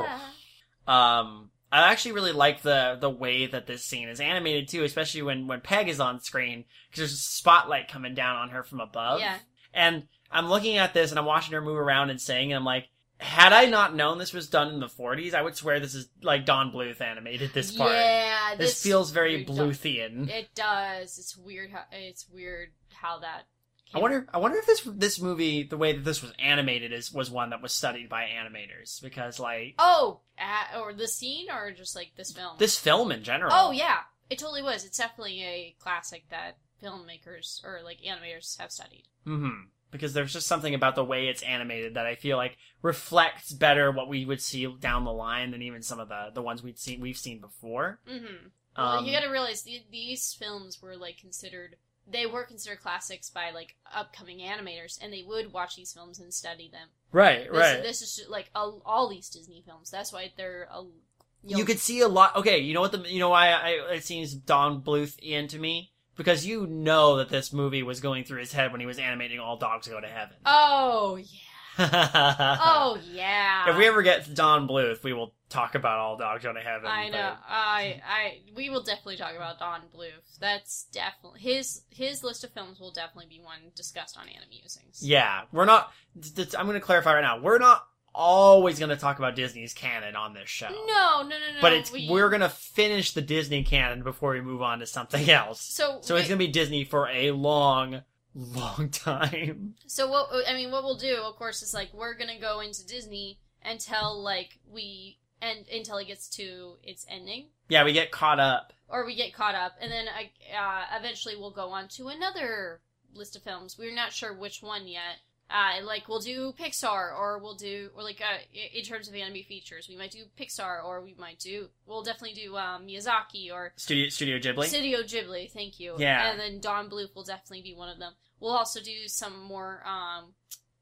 A: Um, I actually really like the the way that this scene is animated too, especially when when Peg is on screen because there's a spotlight coming down on her from above.
B: Yeah.
A: And I'm looking at this and I'm watching her move around and sing, and I'm like, had I not known this was done in the 40s, I would swear this is like Don Bluth animated this part.
B: Yeah,
A: this, feels very Bluthian.
B: It does. It's weird how it's weird how that.
A: I wonder. I wonder if this this movie, the way that this was animated, is was one that was studied by animators because, like,
B: Oh, uh, or the scene, or just like this film.
A: this film in general.
B: Oh yeah, it totally was. It's definitely a classic that filmmakers or like animators have studied.
A: hmm Because there's just something about the way it's animated that I feel like reflects better what we would see down the line than even some of the the ones we'd seen we've seen before.
B: Mm-hmm. Well,
A: Um,
B: you got to realize the, these films were like considered. They were considered classics by like upcoming animators, and they would watch these films and study them.
A: right,
B: This,
A: right.
B: This is like all, all these Disney films. That's why they're a.
A: you could see a lot. Okay, you know what the you know why I, it seems Don Bluth in to me because you know that this movie was going through his head when he was animating All Dogs Go to Heaven.
B: Oh yeah.
A: oh,
B: yeah.
A: If we ever get to Don Bluth, we will talk about All Dogs Go to Heaven.
B: I
A: but-
B: know. I I we will definitely talk about Don Bluth. That's definitely his his list of films will definitely be one discussed on Anime Musings.
A: Yeah, we're not. I'm going to clarify right now. We're not always going to talk about Disney's canon on this show.
B: No, no, no, no.
A: but it's
B: we,
A: we're going to finish the Disney canon before we move on to something else.
B: so
A: So it's going to be Disney for a long, long time.
B: So what I mean, what we'll do, of course, is like we're gonna go into Disney until like we and until it gets to its ending,
A: Yeah, we get caught up.
B: or we get caught up, and then uh, uh, eventually we'll go on to another list of films. We're not sure which one yet. Uh, like we'll do Pixar, or we'll do, or like uh, in terms of anime features, we might do Pixar, or we might do, we'll definitely do um, Miyazaki or
A: Studio Studio Ghibli.
B: Studio Ghibli, thank you.
A: Yeah.
B: And then Don Bluth will definitely be one of them. We'll also do some more, um,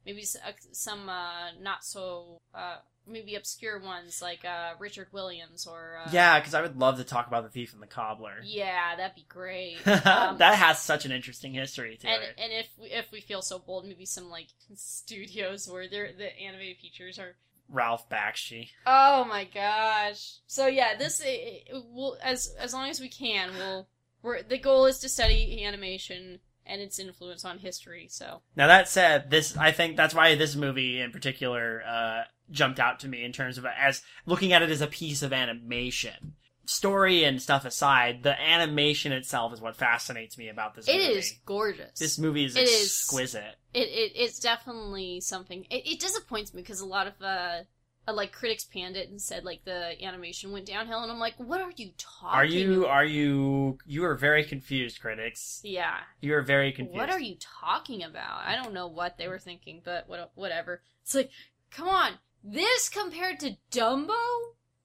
B: maybe uh, some uh, not so, uh, maybe obscure ones like uh, Richard Williams or. Uh,
A: yeah, because I would love to talk about the Thief and the Cobbler.
B: Yeah, that'd be great. Um,
A: that has such an interesting history to
B: and
A: it.
B: and if we, if we feel so bold, maybe some like studios where they're, the animated features are
A: Ralph Bakshi.
B: Oh my gosh. So yeah, this it, it will as as long as we can, we'll we're the goal is to study animation and its influence on history. So
A: Now that said, this I think that's why this movie in particular uh, jumped out to me in terms of as looking at it as a piece of animation. Story and stuff aside, the animation itself is what fascinates me about this
B: it
A: movie.
B: is gorgeous.
A: This movie is
B: It is-
A: exquisite.
B: it, it it's definitely something. It, it disappoints me because a lot of uh, uh, like critics panned it and said like the animation went downhill, and I'm like, what are you talking?
A: Are you
B: about?
A: are you you are very confused, critics.
B: Yeah.
A: You are very confused.
B: What are you talking about? I don't know what they were thinking, but what, whatever. It's like, come on, this compared to Dumbo?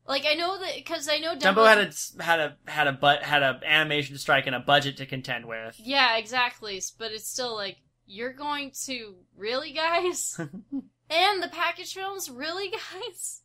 B: Like I know that because I know Dumbo,
A: Dumbo had a had a had a but had a animation strike and a budget to contend with.
B: Yeah, exactly. But it's still like you're going to really, guys, and the package films, really, guys.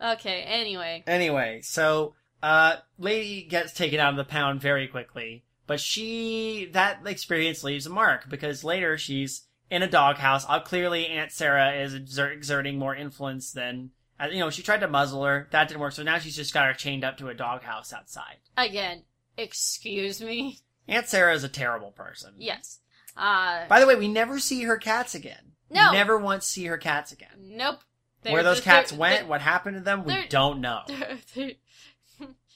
B: Okay. Anyway,
A: Anyway, so uh lady gets taken out of the pound very quickly, but she that experience leaves a mark because later she's in a doghouse. Uh, clearly Aunt Sarah is exer- exerting more influence than uh, you know, she tried to muzzle her. That didn't work. So now she's just got her chained up to a doghouse outside.
B: again, excuse me.
A: Aunt Sarah is a terrible person.
B: Yes. Uh,
A: By the way, we never see her cats again.
B: No.
A: Never once see her cats again.
B: nope.
A: Where
B: They're-
A: those
B: they're-
A: cats
B: they're-
A: went, what happened to them, we don't know.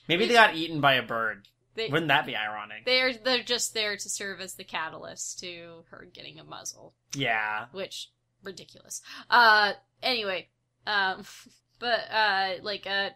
A: Maybe they got eaten by a bird.
B: They,
A: Wouldn't that be ironic?
B: They're they're just there to serve as the catalyst to her getting a muzzle,
A: Yeah.
B: which ridiculous. Uh, anyway, um, but uh, like uh,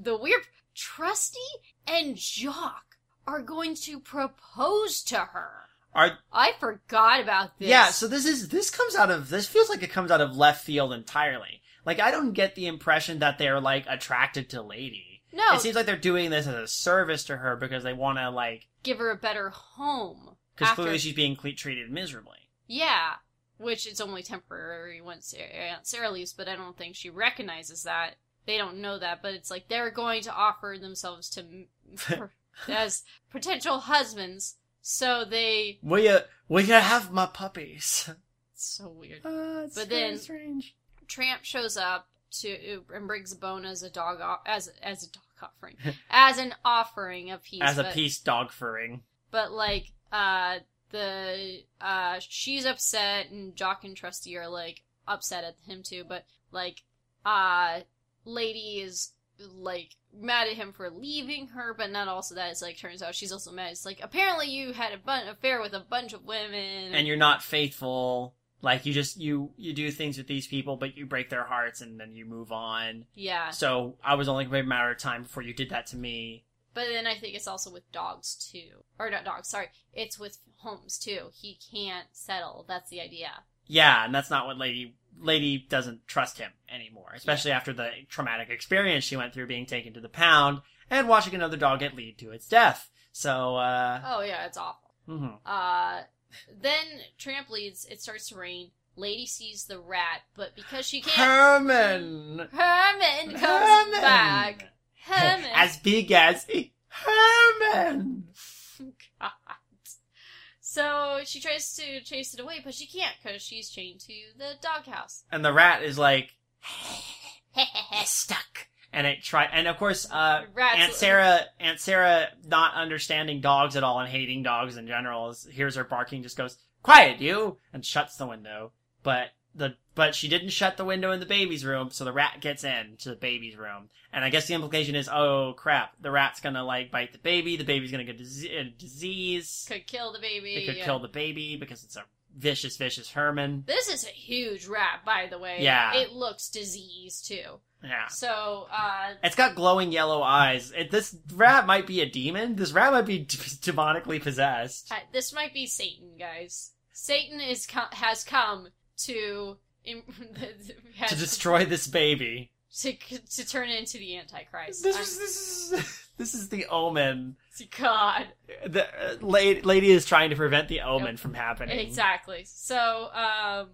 B: the weird Trusty and Jock are going to propose to her.
A: Are
B: I forgot about this.
A: Yeah, so this is this comes out of this feels like it comes out of left field entirely. Like I don't get the impression that they're like attracted to Lady.
B: No,
A: It seems like they're doing this as a service to her because they want to like
B: give her a better home.
A: because
B: after-
A: clearly she's being cle- treated miserably.
B: Yeah, which is only temporary once Sarah, Aunt Sarah leaves, but I don't think she recognizes that. They don't know that, but it's like they're going to offer themselves to as potential husbands, so they.
A: Will you will you have my puppies?
B: It's so weird.
A: Uh, it's
B: But then-
A: strange.
B: Tramp shows up to and brings a bone as a dog as as a dog offering as an offering of peace.
A: As a
B: but-
A: peace dog furring.
B: but like uh the uh she's upset and Jock and Trusty are like upset at him too, but like uh Lady is like mad at him for leaving her, but not also that it's like turns out she's also mad. It's like apparently you had a bun- affair with a bunch of women
A: and you're not faithful like you just you you do things with these people but you break their hearts and then you move on
B: yeah.
A: so i was only going to be a matter of time before you did that to me
B: But then I think it's also with dogs too. Or not dogs, sorry. It's with homes too. He can't settle. That's the idea.
A: yeah and that's not what lady lady doesn't trust him anymore especially after the traumatic experience she went through being taken to the pound and watching another dog get lead to its death so uh
B: Oh yeah, it's awful.
A: mhm.
B: Uh, then Tramp leads. It starts to rain. Lady sees the rat, but because she can't,
A: herman
B: Herman comes
A: Herman!
B: back. Herman.
A: as big as herman
B: God. So she tries to chase it away, but she can't because she's chained to the doghouse.
A: and the rat is like stuck. And it try and of course, uh, Aunt Sarah, Aunt Sarah, not understanding dogs at all and hating dogs in general, is, hears her barking, just goes, "Quiet, you!" and shuts the window. But the but she didn't shut the window in the baby's room, so the rat gets in to the baby's room. And I guess the implication is, oh crap, the rat's gonna like bite the baby. The baby's gonna get a disease.
B: Could kill the baby.
A: It could
B: yeah.
A: kill the baby because it's a vicious, vicious Herman.
B: This is a huge rat, by the way.
A: Yeah.
B: It looks diseased too.
A: Yeah.
B: So, uh,
A: It's got glowing yellow eyes. It, this rat might be a demon. This rat might be d- demonically possessed.
B: uh, this might be Satan, guys. Satan is co- has come to im- has
A: To destroy this baby.
B: to to turn into the Antichrist.
A: This is this is this is the omen.
B: God,
A: The uh, lady, lady is trying to prevent the omen from happening.
B: exactly. So, um,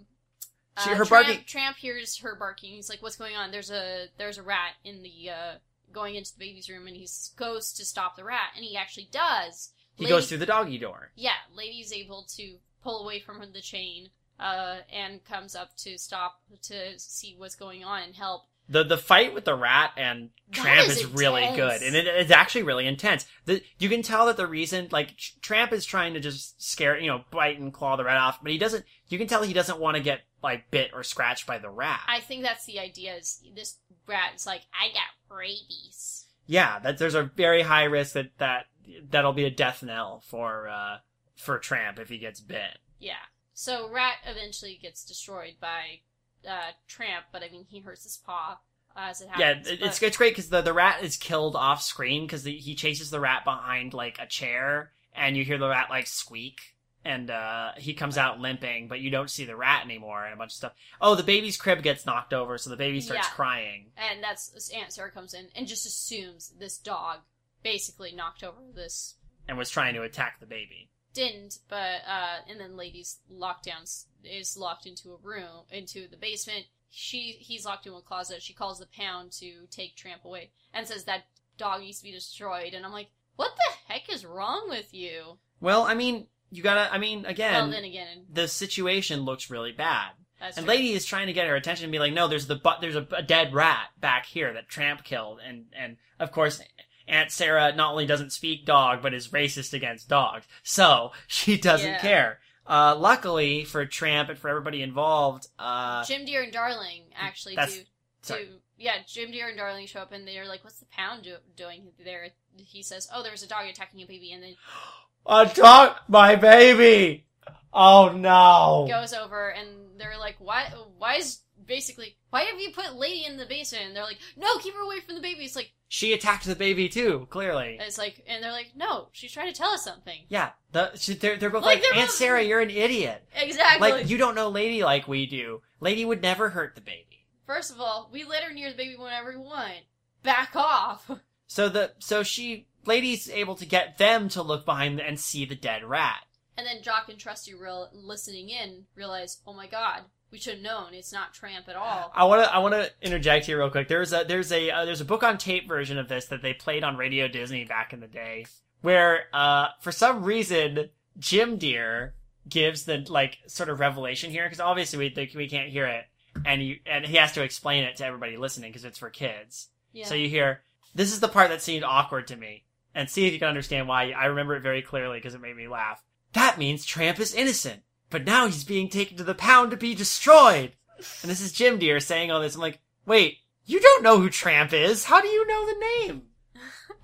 A: She-
B: uh,
A: her
B: Tramp,
A: barking-
B: Tramp hears her barking. He's like, "What's going on?" There's a there's a rat in the uh, going into the baby's room, and he goes to stop the rat, and he actually does.
A: He
B: Lady-
A: goes through the doggy door.
B: Yeah, lady's able to pull away from the chain, uh, and comes up to stop to see what's going on and help.
A: the the fight with the rat and Tramp
B: is
A: is, really good, and it, it's actually really intense. The, you can tell that the reason, like Tramp, is trying to just scare, you know, bite and claw the rat off, but he doesn't. You can tell he doesn't want to get like bit or scratched by the rat.
B: I think that's the idea. Is this rat is like, I got rabies.
A: yeah, that there's a very high risk that that that'll be a death knell for uh for Tramp if he gets bit.
B: Yeah. So rat eventually gets destroyed by uh, Tramp, but I mean he hurts his paw as it
A: Yeah,
B: happens. but-
A: it's it's great because the the rat is killed off screen because he chases the rat behind like a chair, and you hear the rat like squeak, and uh he comes out limping, but you don't see the rat anymore, and a bunch of stuff. Oh, the baby's crib gets knocked over, so the baby starts
B: Yeah.
A: crying.
B: and that's Aunt Sarah comes in and just assumes this dog basically knocked over this
A: And was trying to attack the baby.
B: didn't, but uh, and then lady's lockdown s- is locked into a room into the basement. She he's locked in a closet. She calls the pound to take Tramp away and says that dog needs to be destroyed. And I'm like, what the heck is wrong with you?
A: Well, I mean, you gotta. I mean, again,
B: well, then again,
A: the situation looks really bad.
B: that's
A: And
B: true.
A: lady is trying to get her attention and be like, no, there's the but there's a, a dead rat back here that Tramp killed, and and of course Aunt Sarah not only doesn't speak dog but is racist against dogs, so she doesn't
B: Yeah.
A: care. Uh, luckily for Tramp and for everybody involved, uh,
B: Jim Dear and Darling actually do. do yeah, Jim Dear and Darling show up and they're like, "What's the pound do- doing there?" He says, "Oh, there was a dog attacking a baby," and then
A: a dog, my baby. Oh no!
B: goes over and they're like, "Why? Why is basically why have you put Lady in the basement?" And they're like, "No, keep her away from the baby." It's like
A: She attacked the baby too. Clearly,
B: it's like, and they're like, "No, she's trying to tell us something."
A: yeah. The, she, they're they're both
B: Like,
A: like,
B: they're
A: Aunt
B: both-
A: Sarah, you're an idiot.
B: Exactly.
A: Like you don't know Lady like we do. Lady would never hurt the baby.
B: First of all, we let her near the baby whenever we want. Back off.
A: So the so she lady's able to get them to look behind and see the dead rat.
B: And then Jock and Trusty, real listening in, realize, "Oh my God, we should have known. It's not Tramp at all."
A: I want to I want to interject here real quick. There's a there's a uh, there's a book on tape version of this that they played on Radio Disney back in the day, where uh for some reason Jim Dear gives the like sort of revelation here because obviously we they, we can't hear it and you and he has to explain it to everybody listening because it's for kids.
B: Yeah.
A: So you hear this is the part that seemed awkward to me, and see if you can understand why. I remember it very clearly because it made me laugh. That means Tramp is innocent, but now he's being taken to the pound to be destroyed. And this is Jim Dear saying all this. I'm like, wait, you don't know who Tramp is? How do you know the name?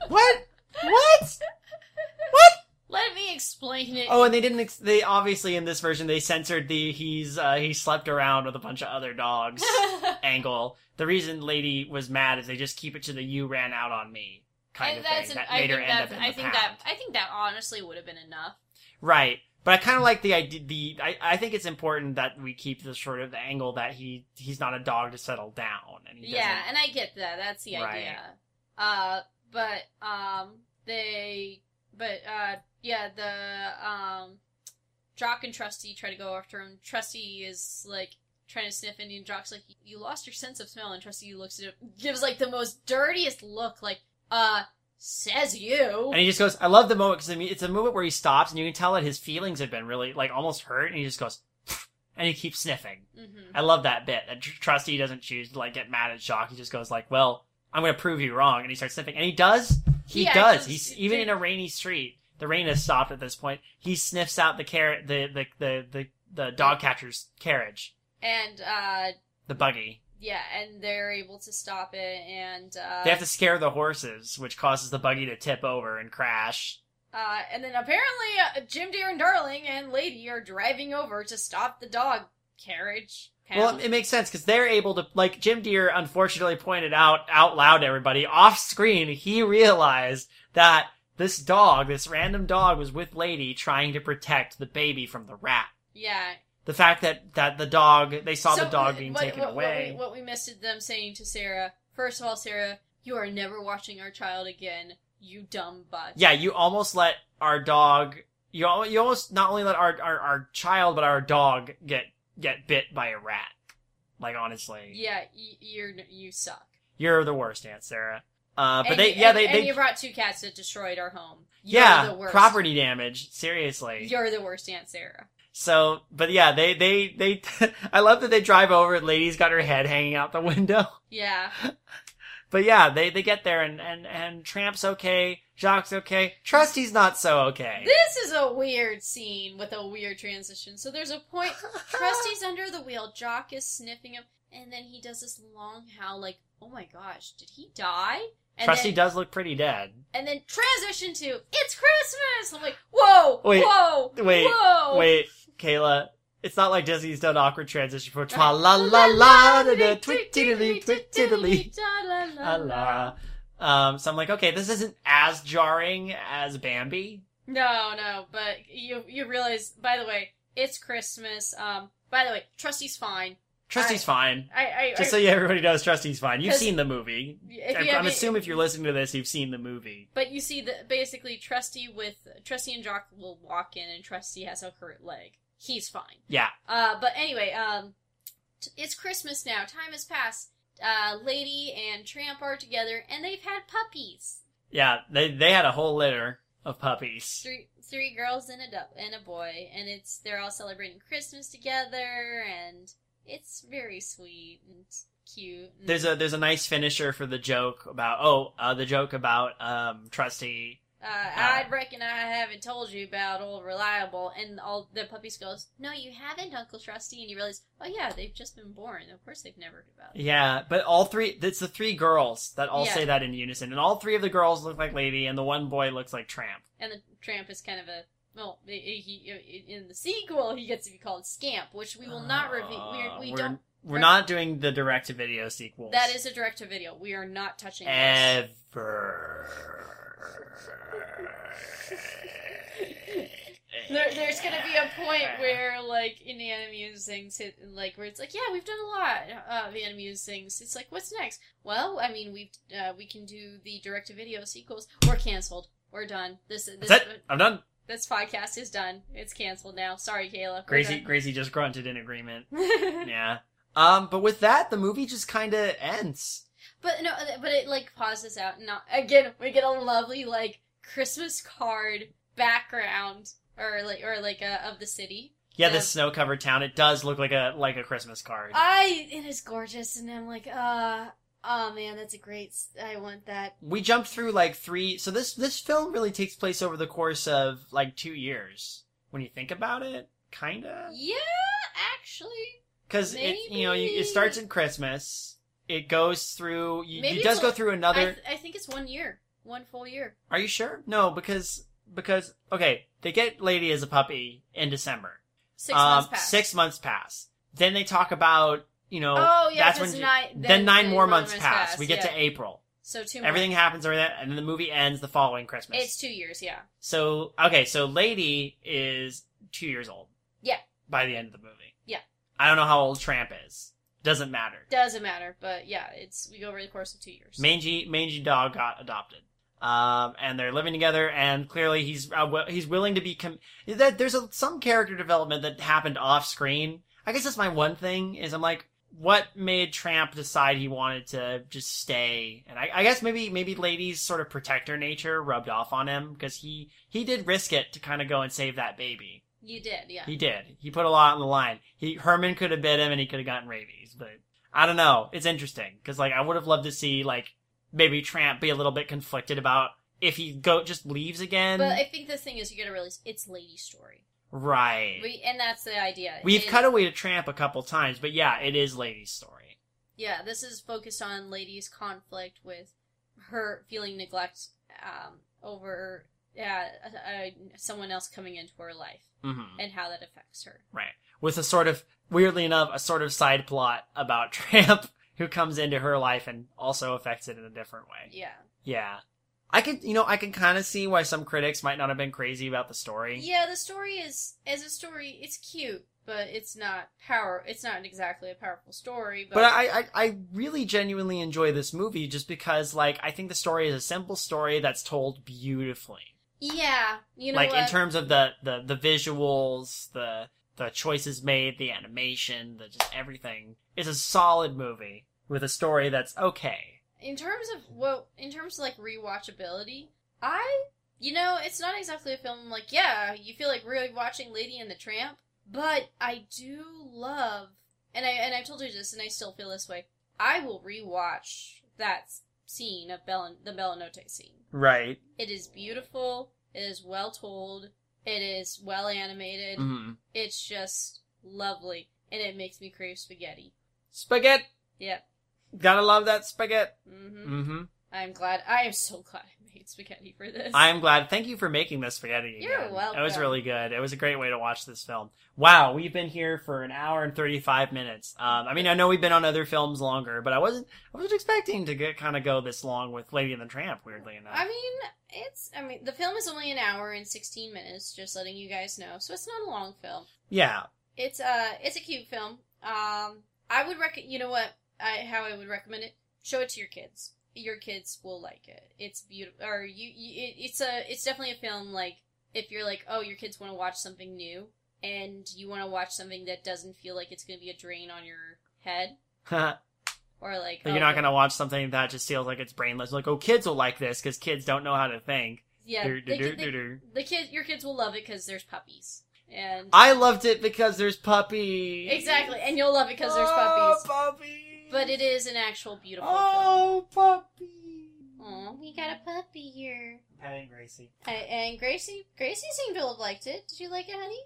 A: What? What? What?
B: Let me explain it.
A: Oh, and they didn't. Ex- they obviously in this version they censored the he's uh, he slept around with a bunch of other dogs angle. The reason Lady was mad is they just keep it to the "you ran out on me" kind
B: And
A: of
B: that's
A: thing.
B: an,
A: that
B: I
A: made her
B: think
A: end
B: that
A: up in
B: I
A: the
B: think
A: pound.
B: that I think that honestly would have been enough.
A: Right. But I kind of like the idea. The I, I think it's important that we keep the sort of the angle that he he's not a dog to settle down, and he
B: Yeah, and I get that. That's the
A: Right.
B: idea. Uh, but um, they, but uh, yeah, the um, Jock and Trusty try to go after him. Trusty is like trying to sniff Indian. Jock's like, "You lost your sense of smell," and Trusty looks at him, gives like the most dirtiest look, like, "Uh, says you."
A: And he just goes, I love the moment because it's a moment where he stops and you can tell that his feelings have been really, like, almost hurt and he just goes, and he keeps sniffing.
B: hmm
A: I love that bit. That Tr- Trusty doesn't choose to, like, get mad at Jock. He just goes, like, well, I'm going to prove you wrong. And he starts sniffing. And he does. He, does. He's, even in a rainy street, the rain has stopped at this point. He sniffs out the carrot, the, the, the, the, the dog catcher's carriage,
B: And uh,
A: the buggy.
B: Yeah, and they're able to stop it, and uh,
A: They have to scare the horses, which causes the buggy to tip over and crash.
B: Uh, and then apparently uh, Jim Dear and Darling and Lady are driving over to stop the dog carriage.
A: Well, it makes sense because they're able to, like Jim Dear unfortunately pointed out out loud to everybody off screen. He realized that this dog, this random dog, was with Lady trying to protect the baby from the rat.
B: yeah.
A: The fact that that the dog, they saw
B: So,
A: the dog being
B: what-
A: taken
B: what-
A: away.
B: What we, what we missed is them saying to Sarah, first of all, Sarah, you are never watching our child again, you dumb butt.
A: yeah, you almost let our dog. You al- you almost not only let our, our our child but our dog get get bit by a rat. Like honestly,
B: Yeah, y- you're you suck.
A: you're the worst, Aunt Sarah. Uh, but
B: and,
A: they
B: you-
A: yeah
B: and,
A: they
B: and
A: they
B: you brought two cats that destroyed our home. You're
A: yeah
B: the worst.
A: property damage. Seriously,
B: You're the worst, Aunt Sarah.
A: So, but yeah, they, they, they, I love that they drive over and Lady's got her head hanging out the window.
B: Yeah.
A: But yeah, they, they get there and, and, and Tramp's okay, Jacques okay, Trusty's not so okay.
B: This is a weird scene with a weird transition. So there's a point Trusty's under the wheel, Jock is sniffing him, and then he does this long howl like, "Oh my gosh, did he die?" And
A: Trusty
B: then,
A: does look pretty dead.
B: and then transition to "It's Christmas." I'm like, "Whoa,
A: Wait,
B: whoa,
A: wait,
B: whoa!"
A: Wait, Kayla, it's not like Disney's done awkward transition for tra la la la da da twit tiddly twit tiddly la la. Um, so I'm like, okay, this isn't as jarring as Bambi.
B: No, no, but you you realize. By the way, it's Christmas. Um, by the way, Trusty's fine.
A: Trusty's fine.
B: I, I,
A: Just
B: I,
A: so you, everybody knows, Trusty's fine. You've seen the movie. I'm, I'm assuming if you're listening to this, you've seen the movie.
B: But you see that basically Trusty with Trusty and Jock will walk in, and Trusty has a hurt leg. He's fine.
A: Yeah.
B: Uh, but anyway, um, t- it's Christmas now. Time has passed. Uh, Lady and Tramp are together, and they've had puppies.
A: Yeah, they they had a whole litter of puppies.
B: Three three girls and a du- and a boy, and it's they're all celebrating Christmas together, and it's very sweet and cute. and-
A: There's a there's a nice finisher for the joke about oh uh, the joke about um Trusty.
B: Uh, I reckon I haven't told you about old reliable, and all the puppies goes, "No, you haven't, Uncle Trusty." And you realize, oh yeah, they've just been born. Of course, they've never heard about it.
A: Yeah, but all three it's the three girls that all
B: Yeah.
A: say that in unison, and all three of the girls look like Lady, and the one boy looks like Tramp.
B: And the tramp is kind of a well, he, he, in the sequel he gets to be called Scamp, which we will not reveal.
A: Uh,
B: We, we
A: we're,
B: don't.
A: We're not doing the direct to video sequels.
B: That is a direct to video. We are not touching this.
A: ever.
B: There, there's gonna be a point where like in Animuse things hit like where it's like yeah we've done a lot of Animuse things. It's like what's next? Well, I mean we've uh, we can do the direct to video sequels. We're canceled. We're done. This this
A: That's it. I'm done.
B: this podcast is done. It's canceled now. Sorry, Kayla.
A: Gracie, Gracie just grunted in agreement. Yeah. Um, but with that, the movie just kind of ends.
B: But no, but it like pauses out. And now again, we get a lovely like Christmas card background or like or like uh, of the city.
A: Yeah, this snow-covered town. It does look like a like a Christmas card.
B: I it is gorgeous, and I'm like, uh, oh man, that's a great. I want that.
A: we jumped through like three. So this this film really takes place over the course of like two years. When you think about it, kinda.
B: Yeah, actually,
A: Because it you know you, it starts in Christmas. It goes through. You,
B: Maybe
A: it does go through
B: I,
A: another.
B: th- I think it's one year, one full year.
A: Are you sure? No, because because okay, they get Lady as a puppy in December.
B: Six
A: um,
B: months past.
A: Six months pass. Then they talk about you know
B: Oh yeah,
A: that's when
B: nine,
A: then, nine
B: then
A: more months pass. We get
B: yeah.
A: to April.
B: so two. More.
A: Everything happens over that, and then the movie ends the following Christmas.
B: It's two years. Yeah.
A: So okay, so Lady is two years old.
B: Yeah.
A: By the end of the movie.
B: Yeah.
A: I don't know how old Tramp is. Doesn't matter.
B: Doesn't matter, but yeah, it's we go over the course of two years.
A: Mangy mangy dog got adopted. Um, and they're living together, and clearly he's uh, he's willing to be. Com- that there's a, some character development that happened off screen. I guess that's my one thing is I'm like, what made Tramp decide he wanted to just stay? And I, I guess maybe maybe Lady's sort of protector nature rubbed off on him because he he did risk it to kind of go and save that baby.
B: You did, yeah.
A: He did. He put a lot on the line. He Herman could have bit him and he could have gotten rabies, but I don't know. It's interesting because like I would have loved to see like maybe Tramp be a little bit conflicted about if he go just leaves again.
B: But I think the thing is, you gotta realize it's Lady's story.
A: right.
B: We, and that's the idea.
A: We've
B: It-
A: cut away to Tramp a couple times, but yeah, it is Lady's story.
B: Yeah, this is focused on Lady's conflict with her feeling neglect um, over uh, uh, someone else coming into her life
A: hmm
B: and how that affects her.
A: Right. With a sort of weirdly enough, a sort of side plot about Tramp who comes into her life and also affects it in a different way.
B: Yeah.
A: Yeah. I could, you know, I can kind of see why some critics might not have been crazy about the story.
B: Yeah, the story is as a story, it's cute, but it's not power. It's not exactly a powerful story. But,
A: But I, I, I really genuinely enjoy this movie just because, like, I think the story is a simple story that's told beautifully.
B: Yeah, you know
A: like
B: what?
A: in terms of the, the, the visuals, the the choices made, the animation, the just everything. It's a solid movie with a story that's okay.
B: in terms of well, in terms of like rewatchability, I you know it's not exactly a film like yeah you feel like really watching Lady and the Tramp, But I do love, and I and I've told you this, and I still feel this way. I will rewatch that scene of the Bella Notte scene.
A: Right.
B: It is beautiful. It is well told. It is well animated.
A: hmm
B: It's just lovely, and it makes me crave spaghetti.
A: Spaghetti.
B: Yep.
A: Gotta love that spaghetti.
B: hmm
A: hmm
B: I'm glad. I am so glad made spaghetti for this.
A: I'm glad. Thank you for making this spaghetti.
B: You're welcome.
A: It was really good. It was a great way to watch this film. Wow, we've been here for an hour and 35 minutes. Um, I mean, I know we've been on other films longer, but I wasn't, I wasn't expecting to get kind of go this long with Lady and the Tramp. Weirdly enough.
B: I mean, it's. I mean, the film is only an hour and 16 minutes. Just letting you guys know. So it's not a long film.
A: yeah.
B: It's uh it's a cute film. Um I would rec you know what I how I would recommend it? Show it to your kids. Your kids will like it. It's beautiful or you, you it, it's a it's definitely a film like if you're like, "Oh, your kids want to watch something new and you want to watch something that doesn't feel like it's going to be a drain on your head or like
A: you're
B: oh,
A: not gonna watch something that just feels like it's brainless. Like, oh, kids will like this because kids don't know how to think.
B: Yeah, the,
A: dur-
B: the,
A: dur- dur.
B: the kid your kids will love it cuz there's puppies. And
A: I loved it because there's puppies.
B: Exactly, and you'll love it because there's
A: Oh,
B: puppies.
A: puppies.
B: But it is an actual beautiful film.
A: Oh, puppy.
B: Aw, we got a puppy here.
A: Petting Gracie.
B: And Gracie, Gracie seemed to have liked it. Did you like it, honey?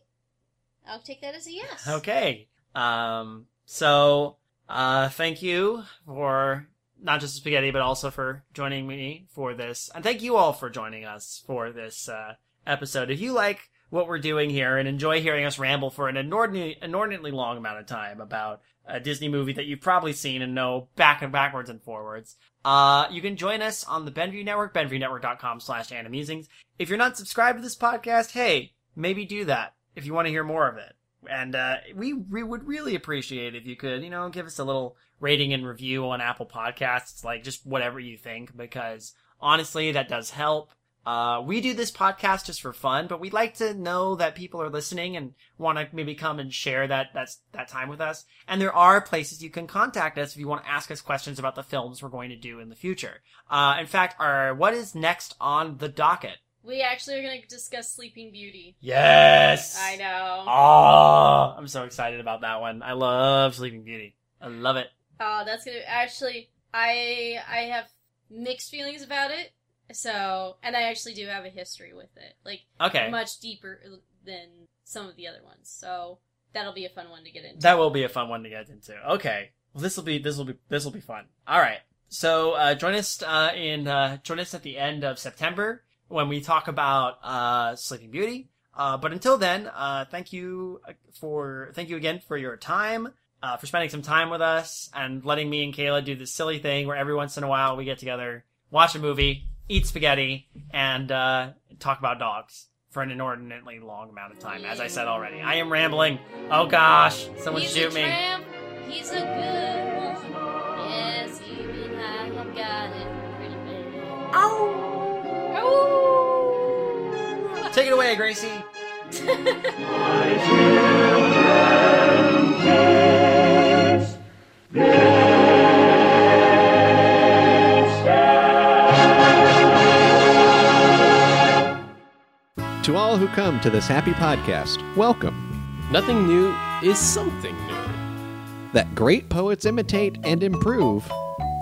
B: I'll take that as a yes.
A: Okay. Um. So, uh, thank you for not just spaghetti, but also for joining me for this, and thank you all for joining us for this uh, episode. If you like what we're doing here and enjoy hearing us ramble for an inordinately, inordinately long amount of time about a Disney movie that you've probably seen and know back and backwards and forwards, uh, you can join us on the Benview Network, benviewnetwork.com slash animusings. If you're not subscribed to this podcast, hey, maybe do that if you want to hear more of it. And uh, we, we would really appreciate if you could, you know, give us a little rating and review on Apple Podcasts, like just whatever you think, because honestly, that does help. Uh, we do this podcast just for fun, but we'd like to know that people are listening and want to maybe come and share that that's that time with us. And there are places you can contact us if you want to ask us questions about the films we're going to do in the future. Uh, in fact, our what is next on the docket?
B: We actually are going to discuss Sleeping Beauty.
A: Yes,
B: I know.
A: Oh, I'm so excited about that one. I love Sleeping Beauty. I love it.
B: Oh, that's gonna actually. I I have mixed feelings about it. So, and I actually do have a history with it, like
A: Okay,
B: much deeper than some of the other ones. So that'll be a fun one to get into.
A: that will be a fun one to get into. Okay, well this will be this will be this will be fun. All right, so uh, join us uh, in uh, join us at the end of September when we talk about uh, Sleeping Beauty. Uh, but until then, uh, thank you for thank you again for your time. Uh, for spending some time with us and letting me and Kayla do this silly thing where every once in a while we get together, watch a movie, eat spaghetti, and uh, talk about dogs for an inordinately long amount of time. As I said already, I am rambling. Oh gosh, someone
B: He's
A: shoot
B: a
A: me!
B: tramp. He's a good one. Yes, even I have got it pretty bad. Ow!
A: Take it away, Gracie.
C: To all who come to this happy podcast, welcome.
D: Nothing new is something new,
C: That great poets imitate and improve.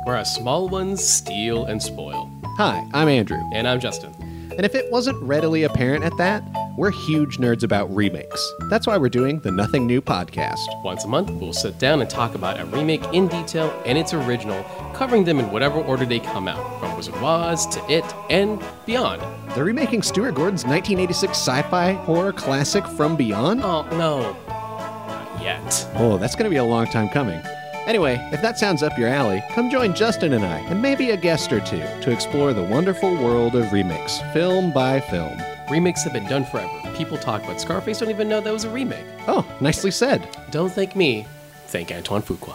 D: whereas small ones steal and spoil.
C: Hi, I'm Andrew,
D: And I'm Justin.
C: and if it wasn't readily apparent at that, we're huge nerds about remakes. That's why we're doing the Nothing New podcast.
D: Once a month, we'll sit down and talk about a remake in detail and its original, covering them in whatever order they come out, from Wizard of Oz to It and beyond.
C: They're remaking Stuart Gordon's 1986 sci fi horror classic From Beyond?
D: Oh, no. Not yet.
C: Oh, that's going to be a long time coming. Anyway, if that sounds up your alley, come join Justin and I, and maybe a guest or two, to explore the wonderful world of remakes, film by film.
D: Remakes have been done forever. People talk about Scarface, don't even know that was a remake.
C: Oh, nicely said.
D: Don't thank me, thank Antoine Fuqua.